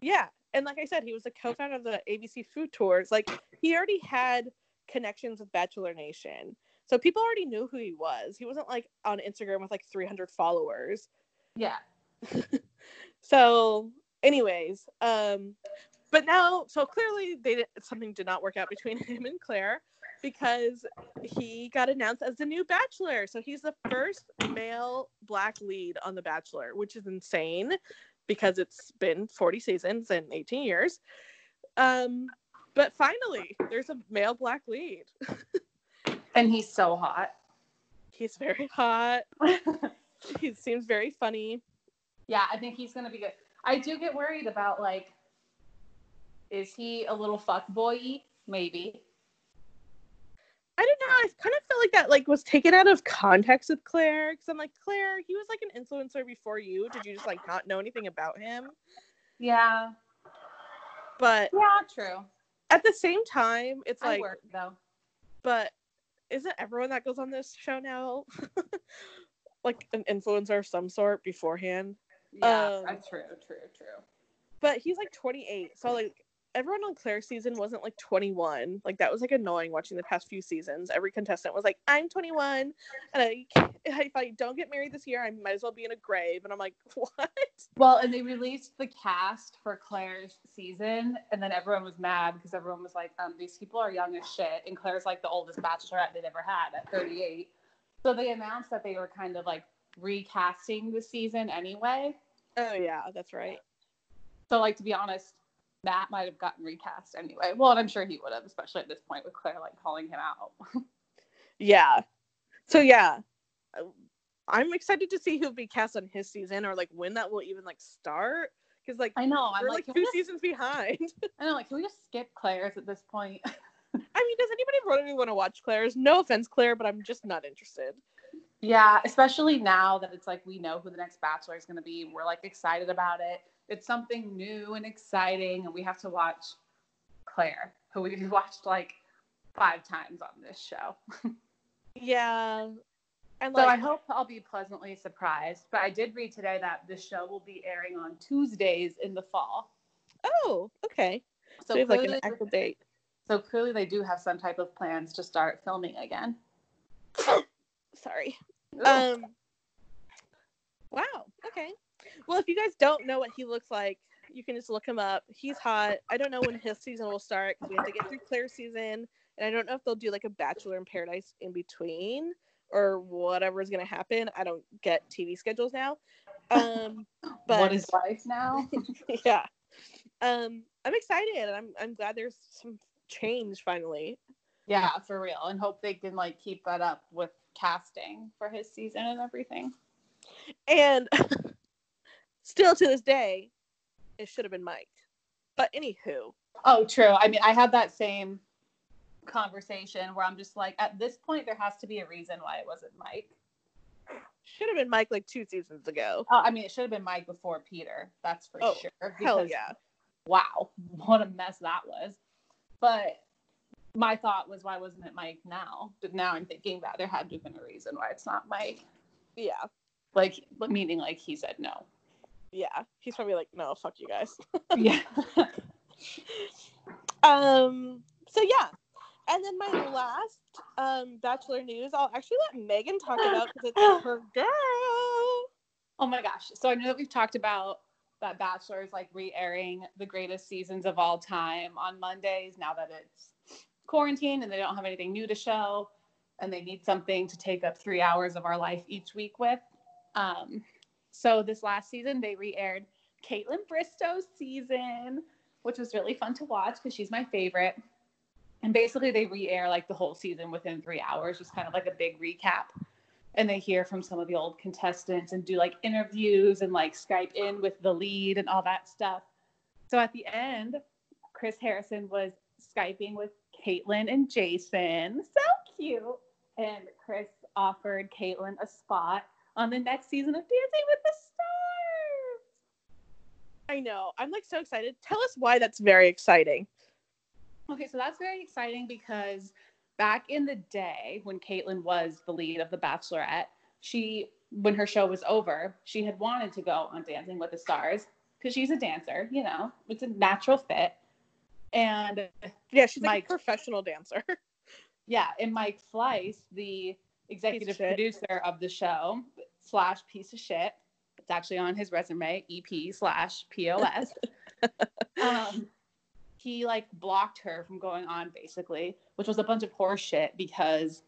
Yeah. And like I said, he was a co-founder of the ABC Food Tours. Like he already had connections with Bachelor Nation. So people already knew who he was. He wasn't like on Instagram with like 300 followers. Yeah. So, anyways, um but now so clearly they did, something did not work out between him and Claire because he got announced as the new bachelor. So he's the first male black lead on the bachelor, which is insane because it's been 40 seasons and 18 years. Um but finally, there's a male black lead. And he's so hot. He's very hot. He seems very funny. yeah, I think he's gonna be good. I do get worried about like is he a little fuck boy? Maybe. I don't know. I kind of felt like that like was taken out of context with Claire because I'm like Claire, he was like an influencer before you. Did you just like not know anything about him? Yeah. But Yeah, true. at the same time, it's I like, work though. but isn't everyone that goes on this show now like an influencer of some sort beforehand? Yeah, Um, that's true, true, true. But he's like 28, so like everyone on Claire's season wasn't like 21. Like that was like annoying watching the past few seasons. Every contestant was like, "I'm 21, and I, if I don't get married this year, I might as well be in a grave." And I'm like, "What?" Well, and they released the cast for Claire's season, and then everyone was mad because everyone was like, um, "These people are young as shit," and Claire's like the oldest bachelorette they'd ever had at 38. So they announced that they were kind of like recasting the season anyway. Oh yeah, that's right. So, like to be honest, Matt might have gotten recast anyway. Well, and I'm sure he would have, especially at this point with Claire like calling him out. Yeah. So yeah, I'm excited to see who'll be cast on his season or like when that will even like start. Because like I know. I'm we're like, like, two just, seasons behind. I know, like, can we just skip Claire's at this point? I mean, does anybody really want to watch Claire's? No offense, Claire, but I'm just not interested. Yeah, especially now that it's like we know who the next bachelor is going to be. We're like excited about it. It's something new and exciting, and we have to watch Claire, who we've watched like five times on this show. Yeah. And So I hope I'll be pleasantly surprised. But I did read today that the show will be airing on Tuesdays in the fall. oh, okay. So, So, we have like clearly, an actual date. so clearly they do have some type of plans to start filming again. Sorry. Ooh. Um. Wow. Okay. Well, if you guys don't know what he looks like, you can just look him up. He's hot. I don't know when his season will start because we have to get through Claire's season, and I don't know if they'll do like a Bachelor in Paradise in between or whatever is gonna happen. I don't get TV schedules now. Um. But what is life now? yeah. Um. I'm excited. and I'm I'm glad there's some change finally. yeah, for real. And hope they can like keep that up with casting for his season and everything. And still to this day, it should have been Mike. But anywho, Oh, true. I mean, I had that same conversation where I'm just like, at this point, there has to be a reason why it wasn't Mike. Should have been Mike like two seasons ago. Oh, I mean, it should have been Mike before Peter. That's for Oh, sure. Hell yeah. Wow, what a mess that was. But my thought was, why wasn't it Mike now? But now I'm thinking that there had to have been a reason why it's not Mike. Yeah. Like, meaning like he said no. Yeah. He's probably like, no, fuck you guys. yeah. Um. So yeah, and then my last um Bachelor news, I'll actually let Meghan talk about because it's her girl. Oh my gosh. So I know that we've talked about that Bachelor is like re airing the greatest seasons of all time on Mondays now that it's quarantine and they don't have anything new to show and they need something to take up three hours of our life each week with. Um, so this last season, they re aired Caitlin Bristowe's season, which was really fun to watch because she's my favorite. And basically, they re air like the whole season within three hours, just kind of like a big recap and they hear from some of the old contestants and do like interviews and like Skype in with the lead and all that stuff. So at the end, Chris Harrison was Skyping with Caitlin and Jason. So cute. And Chris offered Caitlin a spot on the next season of Dancing with. I know. I'm like so excited. Tell us why that's very exciting. Okay, so that's very exciting because back in the day when Caitlyn was the lead of The Bachelorette, she, when her show was over, she had wanted to go on Dancing with the Stars because she's a dancer, you know, it's a natural fit. And Yeah, she's like a professional dancer. yeah, and Mike Fleiss, the executive producer of the show, slash piece of shit, it's actually on his resume, EP slash POS. um, he like blocked her from going on basically, which was a bunch of horse shit because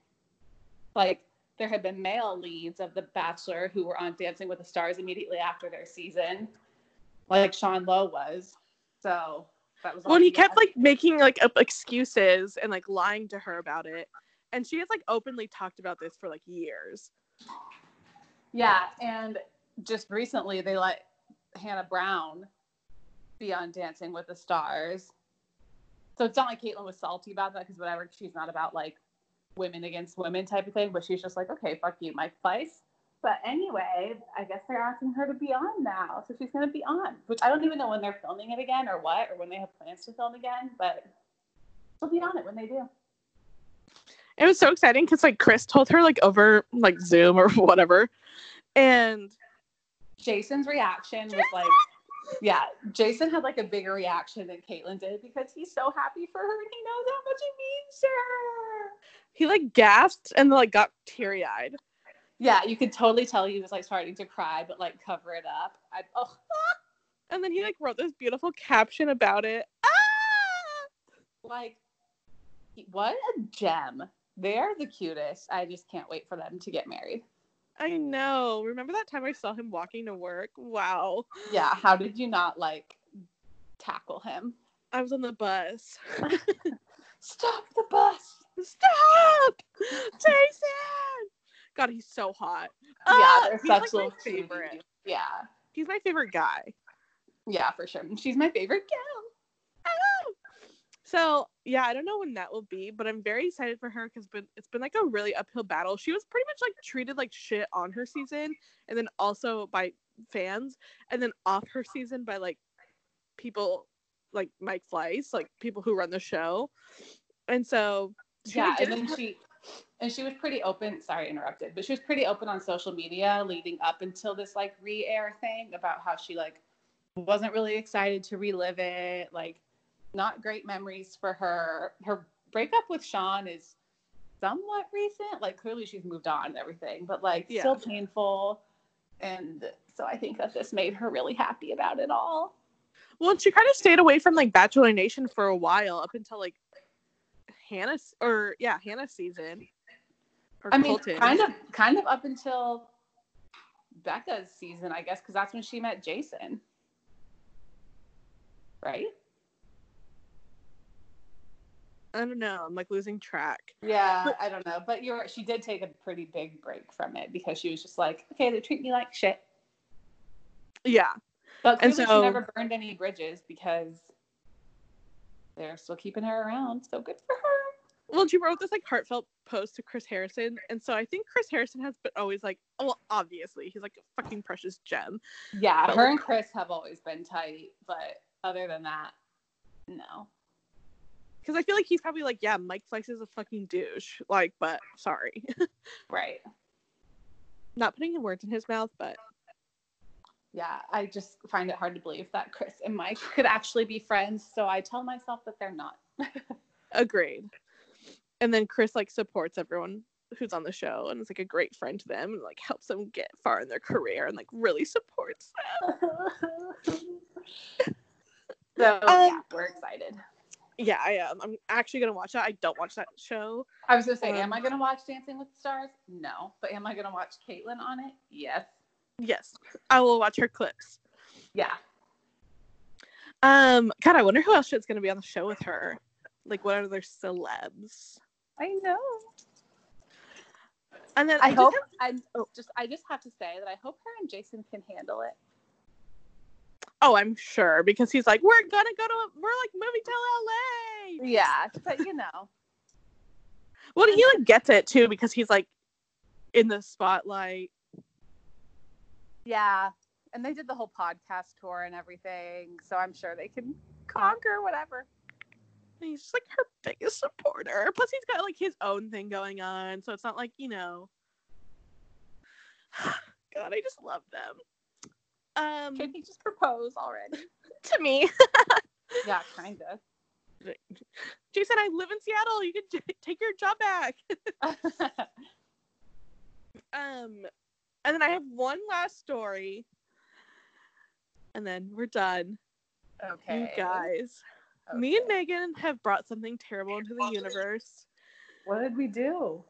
like there had been male leads of The Bachelor who were on Dancing with the Stars immediately after their season, like Sean Lowe was. So that was Well, and he kept like making like up excuses and like lying to her about it. And she has like openly talked about this for like years. Yeah, and just recently they let Hannah Brown be on Dancing with the Stars. So it's not like Caitlyn was salty about that because whatever, she's not about like women against women type of thing, but she's just like, okay, fuck you, Mike Fleiss. But anyway, I guess they're asking her to be on now, so she's gonna be on. Which I don't even know when they're filming it again or what, or when they have plans to film again, but she'll be on it when they do. It was so exciting because like Chris told her like over like Zoom or whatever. And Jason's reaction was like, yeah, Jason had like a bigger reaction than Caitlyn did because he's so happy for her and he knows how much it means to her. he like gasped and like got teary eyed. Yeah, you could totally tell he was like starting to cry, but like cover it up. I, oh, And then he like wrote this beautiful caption about it. Ah! like, what a gem. They're the cutest. I just can't wait for them to get married. I know. Remember that time I saw him walking to work? Wow. Yeah, how did you not like tackle him? I was on the bus. Stop the bus. Stop! Jason! God, he's so hot. yeah, Ah, they're he's, like, such my little cuties. favorite. Yeah, He's my favorite guy. yeah, for sure. She's my favorite gal. So yeah, I don't know when that will be, but I'm very excited for her because been it's been like a really uphill battle. She was pretty much like treated like shit on her season, and then also by fans, and then off her season by like people like Mike Fleiss, like people who run the show, and so yeah, and then have- she and she was pretty open. Sorry, interrupted, but she was pretty open on social media leading up until this like re-air thing about how she like wasn't really excited to relive it. Like, not great memories for her. Her breakup with Sean is somewhat recent. Like, clearly she's moved on and everything, but like Yeah. still painful. And so I think that this made her really happy about it all. well, and she kind of stayed away from like Bachelor Nation for a while up until like Hannah or yeah Hannah season. I mean, Colton. kind of, kind of up until Becca's season, I guess, because that's when she met Jason, right? I don't know. I'm like losing track. Yeah, I don't know, but you're. She did take a pretty big break from it because she was just like, okay, they treat me like shit. Yeah. But And so- she never burned any bridges because they're still keeping her around. So good for her. well, she wrote this like heartfelt post to Chris Harrison, and so I think Chris Harrison has been always like, oh, well, obviously he's like a fucking precious gem. Yeah, But, her like- and Chris have always been tight, but other than that, no. Because I feel like he's probably like, yeah, Mike Fleiss is a fucking douche. Like, but sorry, Right. not putting words in his mouth, but Yeah, I just find it hard to believe that Chris and Mike could actually be friends, so I tell myself that they're not. agreed. And then Chris like supports everyone who's on the show and is like a great friend to them and like helps them get far in their career and like really supports them. so um, yeah, we're excited. Yeah, I am. I'm actually gonna watch that. I don't watch that show. I was gonna say, Um, am I gonna watch Dancing with the Stars? No, but am I gonna watch Caitlyn on it? Yes. Yes, I will watch her clips. Yeah. Um, God, I wonder who else is gonna be on the show with her. Like, what are other celebs? I know. And then I did hope have- I Oh. just I just have to say that I hope her and Jason can handle it. Oh, I'm sure because he's like, we're gonna go to, we're like moving to LA. Yeah, but you know. Well, he like gets it too because he's like in the spotlight. Yeah. And they did the whole podcast tour and everything, so I'm sure they can conquer whatever. And He's just like her biggest supporter. Plus, he's got like his own thing going on, so it's not like you know. God, I just love them. Um, Can he just propose already? to me, yeah, kind of. Jason, I live in Seattle. You can take your job back. Um, and then I have one last story, and then we're done. okay. You guys, me and Meghan have brought something terrible into the universe. What did we do?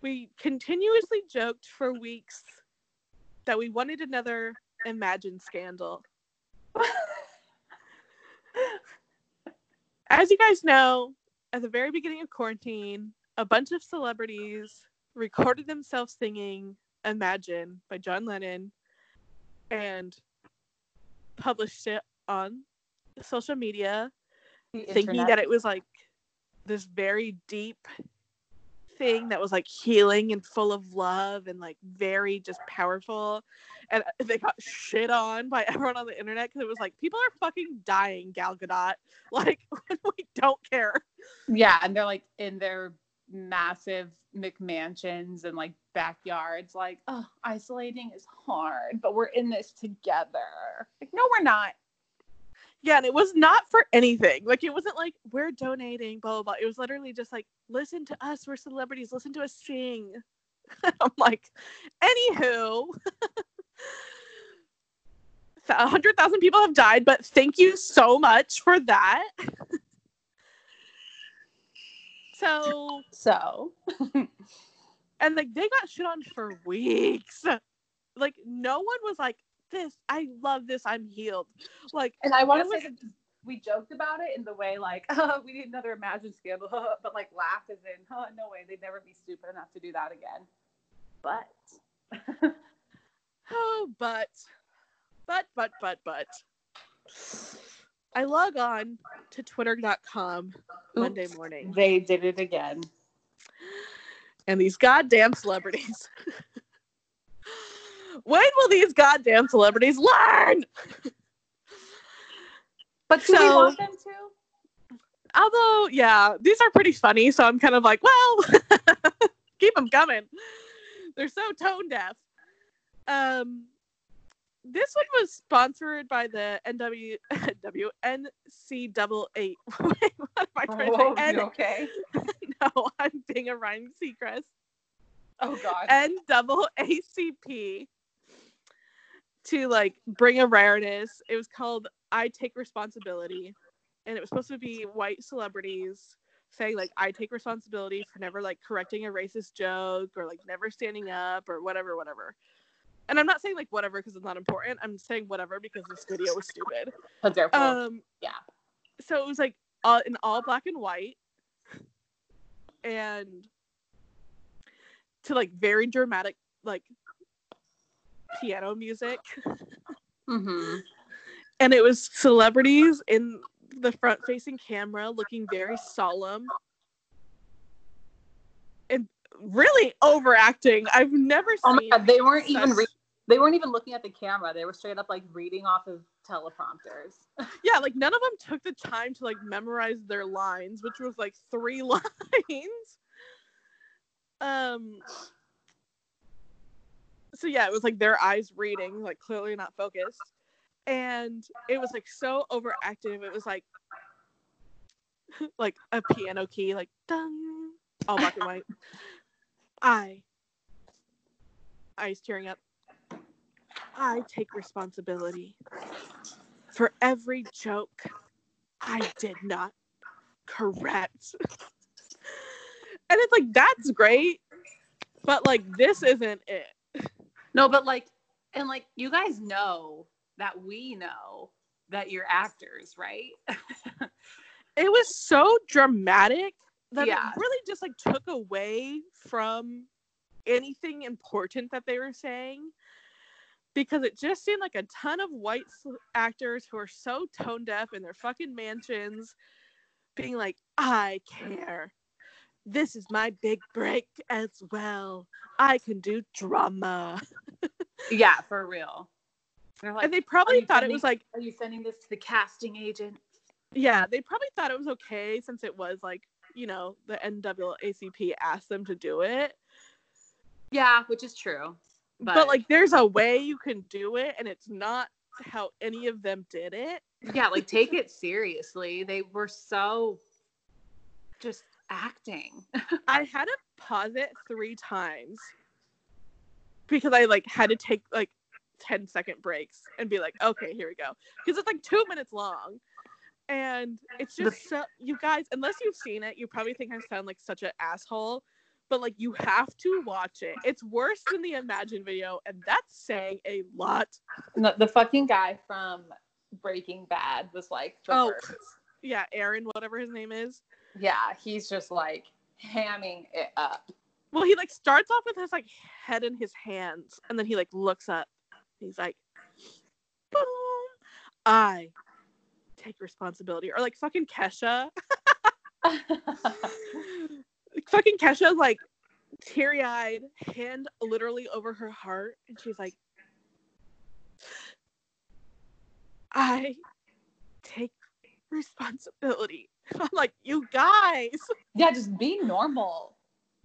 We continuously joked for weeks that we wanted another Imagine scandal. As you guys know, at the very beginning of quarantine, a bunch of celebrities recorded themselves singing Imagine by John Lennon and published it on social media, The thinking internet. that it was like this very deep thing that was like healing and full of love and like very just powerful. And they got shit on by everyone on the internet because it was like people are fucking dying, Gal Gadot. Like we don't care. Yeah, and they're like in their massive McMansions and like backyards, like, oh, isolating is hard, but we're in this together. Like, no, we're not. Yeah, and it was not for anything. Like it wasn't like we're donating, blah blah blah. It was literally just like, listen to us, we're celebrities, listen to us sing. I'm like, anywho. A hundred thousand people have died, but thank you so much for that. so So, and like they got shit on for weeks. Like no one was like, This, I love this, I'm healed. Like and I want to oh was- say that we joked about it in the way like, oh, we need another Imagine scandal, but like laugh as in, oh, no way, they'd never be stupid enough to do that again. But Oh, but, but, but, but, but. I log on to twitter.com Monday morning, they did it again. and these goddamn celebrities. when will these goddamn celebrities learn? But do we So- want them to? Although, yeah, these are pretty funny, so I'm kind of like, well, keep them coming. They're so tone deaf. Um, this one was sponsored by the NW W NC double eight. Wait, what am I trying to Whoa, say? you N- okay? no, I'm being a Ryan Seacrest. Oh God. N double ACP to like bring awareness. It was called I Take Responsibility. And it was supposed to be white celebrities saying like I take responsibility for never like correcting a racist joke or like never standing up or whatever, whatever. And I'm not saying like whatever because it's not important. I'm saying whatever because this video was stupid. But therefore, Um, yeah. So it was like all in all black and white, and to like very dramatic like piano music, mm-hmm. and it was celebrities in the front facing camera looking very solemn. And really overacting. I've never seen. Oh my god, they weren't even such- re- they weren't even looking at the camera. They were straight up like reading off of teleprompters. yeah, like none of them took the time to like memorize their lines, which was like three lines. Um. So yeah, it was like their eyes reading, like clearly not focused, and it was like so overactive. It was like, like a piano key, like dun, all black and white. I, eyes tearing up. I take responsibility for every joke I did not correct. and it's like that's great, but like this isn't it. No, but like, and like, you guys know that we know that you're actors, right? It was so dramatic that Yeah. it really just like took away from anything important that they were saying because it just seemed like a ton of white actors who are so tone deaf in their fucking mansions being like i care this is my big break as well i can do drama yeah, for real. They're like, and they probably thought it was like Are you sending this to the casting agent? yeah they probably thought it was okay since it was like you know the NAACP asked them to do it Yeah, which is true. But, But- like there's a way you can do it and it's not how any of them did it Yeah, like take it seriously. They were so just acting. i had to pause it three times because i like had to take like 10 second breaks and be like okay here we go because it's like two minutes long and it's just so you guys unless you've seen it you probably think i sound like such an asshole but like you have to watch it it's worse than the imagine video and that's saying a lot the, the fucking guy from Breaking Bad was like Oh. worst. yeah aaron whatever his name is Yeah, he's just like hamming it up. Well, he like starts off with his like head in his hands, and then he like looks up. He's like, "Boom! I take responsibility." Or like fucking Kesha, fucking Kesha, like teary eyed, hand literally over her heart, and she's like, "I take responsibility." I'm like, "You guys." yeah, just be normal.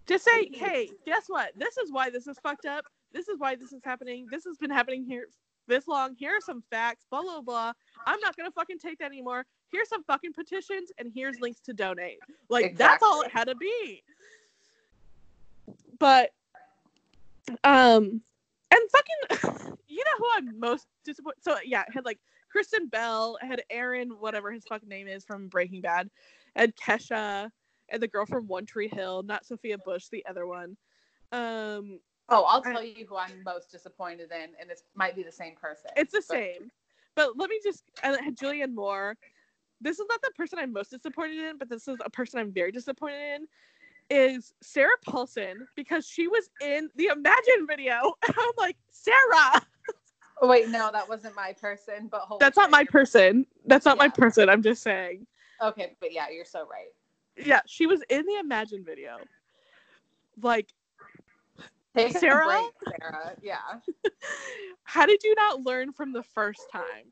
Just say, hey, guess what? This is why this is fucked up. This is why this is happening. This has been happening here this long. Here are some facts, blah, blah, blah. I'm not going to fucking take that anymore. Here's some fucking petitions, and here's links to donate. Like, that's all it had to be. But, um, and fucking, you know who I'm most disappointed? So, yeah, had like Kristen Bell, had Aaron, whatever his fucking name is from Breaking Bad, and Kesha, and the girl from One Tree Hill, not Sophia Bush, the other one. Um, Oh, I'll I- tell you who I'm most disappointed in, and it might be the same person. it's the but- same. But let me just, it Julianne Moore. This is not the person I'm most disappointed in, but this is a person I'm very disappointed in. Is Sarah Paulson because she was in the Imagine video. I'm like, Sarah, Oh, wait, no, that wasn't my person. But that's not my person. That's not my person. I'm just saying. Okay, but yeah, you're so right. Yeah, she was in the Imagine video. Like, Take Sarah? break, Sarah. Yeah. how did you not learn from the first time?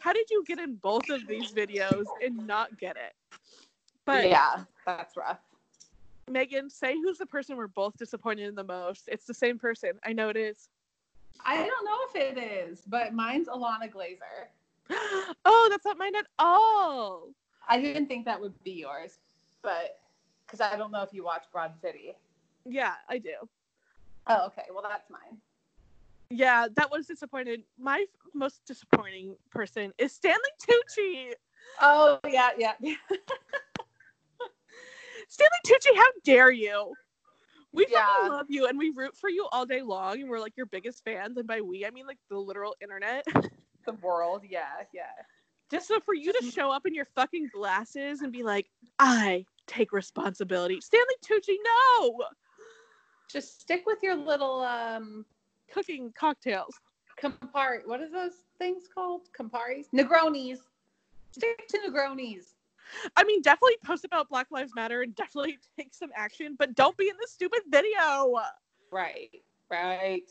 How did you get in both of these videos and not get it? But yeah, that's rough. Meghan, say who's the person we're both disappointed in the most. It's the same person. I know it is. I don't know if it is, but mine's Ilana Glazer. oh, that's not mine at all. I didn't think that would be yours, but because I don't know if you watch Broad City. Yeah, I do. Oh, okay. Well, that's mine. Yeah, that was disappointed. My most disappointing person is Stanley Tucci. Oh, yeah, yeah. Stanley Tucci, how dare you? We Yeah. fucking love you and we root for you all day long and we're like your biggest fans. And by we, I mean like the literal internet. the world. Yeah, yeah. Just so for you to show up in your fucking glasses and be like, I take responsibility. Stanley Tucci, no! Just stick with your little um Cooking cocktails. Campari. What are those things called? Camparis? Negronis. Stick to Negronis. I mean, definitely post about Black Lives Matter and definitely take some action, but don't be in this stupid video. Right. Right.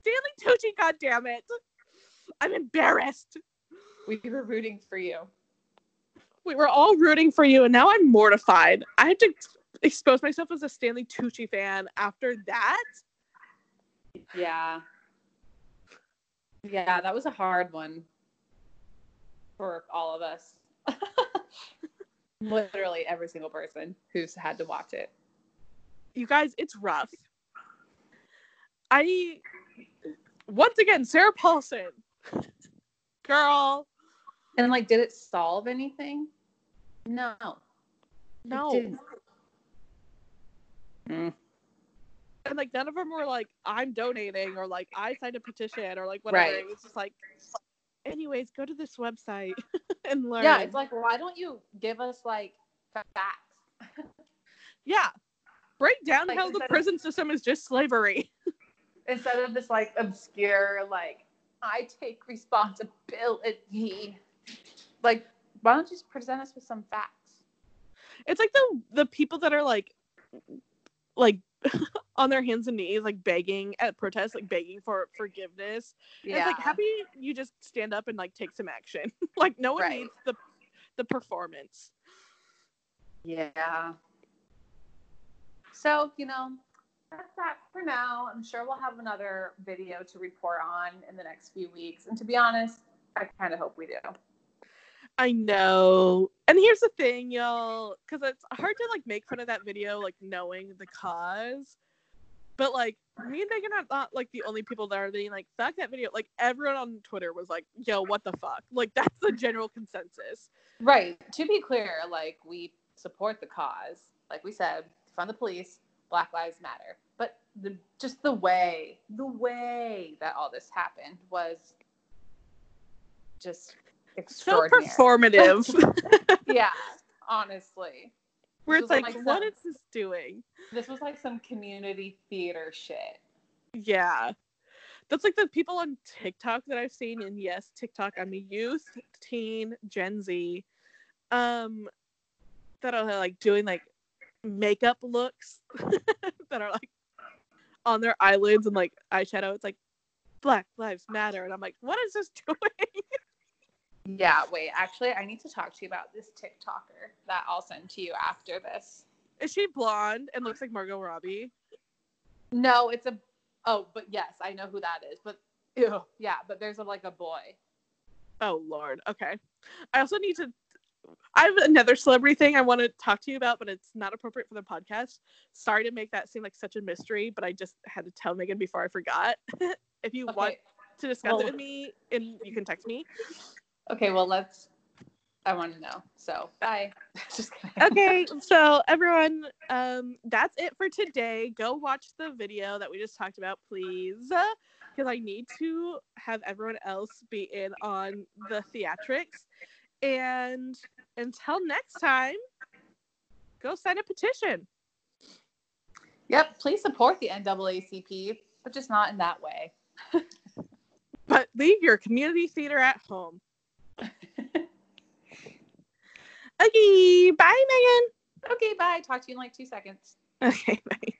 Stanley Tucci, god damn it. I'm embarrassed. We were rooting for you. We were all rooting for you, and now I'm mortified. I had to expose myself as a Stanley Tucci fan after that. Yeah. Yeah, that was a hard one for all of us. Literally every single person who's had to watch it. You guys, it's rough. I once again, Sarah Paulson. Girl. And like, did it solve anything? No. No. It didn't. Mm. And like none of them were like, I'm donating or like I signed a petition or like whatever. Right. It was just like anyways, go to this website and learn. Yeah, it's like, why don't you give us like facts? yeah. Break down Like, how the instead of- prison system is just slavery. Instead of this like obscure, like, I take responsibility. Like, why don't you just present us with some facts? It's like the the people that are like like on their hands and knees, like begging at protests, like begging for forgiveness. And It's like happy you just stand up and like take some action. like no one Right. needs the the performance. Yeah. So, you know, that's that for now. I'm sure we'll have another video to report on in the next few weeks. And to be honest, I kind of hope we do. I know. And here's the thing, y'all, because it's hard to like make fun of that video, like knowing the cause. But like me and Meghan are not like the only people that are being like, fuck that video. Like everyone on Twitter was like, yo, what the fuck? Like that's the general consensus. Right. To be clear, like, we support the cause. Like we said, fund the police, Black Lives Matter. But the just the way, the way that all this happened was just So extraordinary. performative. yeah, honestly. Where it's like, like what some- is this doing? This was like some community theater shit. Yeah. That's like the people on TikTok that I've seen, and yes, TikTok, I'm a youth, teen, Gen Z, um, that are like doing like makeup looks that are like on their eyelids and like eyeshadow. It's like Black Lives Matter. And I'm like, what is this doing? Yeah, wait, actually, I need to talk to you about this TikToker that I'll send to you after this. Is she blonde and looks like Margot Robbie? No, it's a. Oh, but yes, I know who that is. But ew, yeah, but there's a, like a boy. Oh Lord. Okay. I also need to. I have another celebrity thing I want to talk to you about, but it's not appropriate for the podcast. Sorry to make that seem like such a mystery, but I just had to tell Meghan before I forgot. if you want to discuss well- it with me, and you can text me. Okay, well let's. I want to know. So bye. Just kidding. Okay, so everyone, um, that's it for today. Go watch the video that we just talked about, please, because I need to have everyone else be in on the theatrics. And until next time, go sign a petition. Yep. Please support the NAACP, but just not in that way. But leave your community theater at home. Okay, bye, Meghan. Okay. Bye. Talk to you in like two seconds. Okay, bye.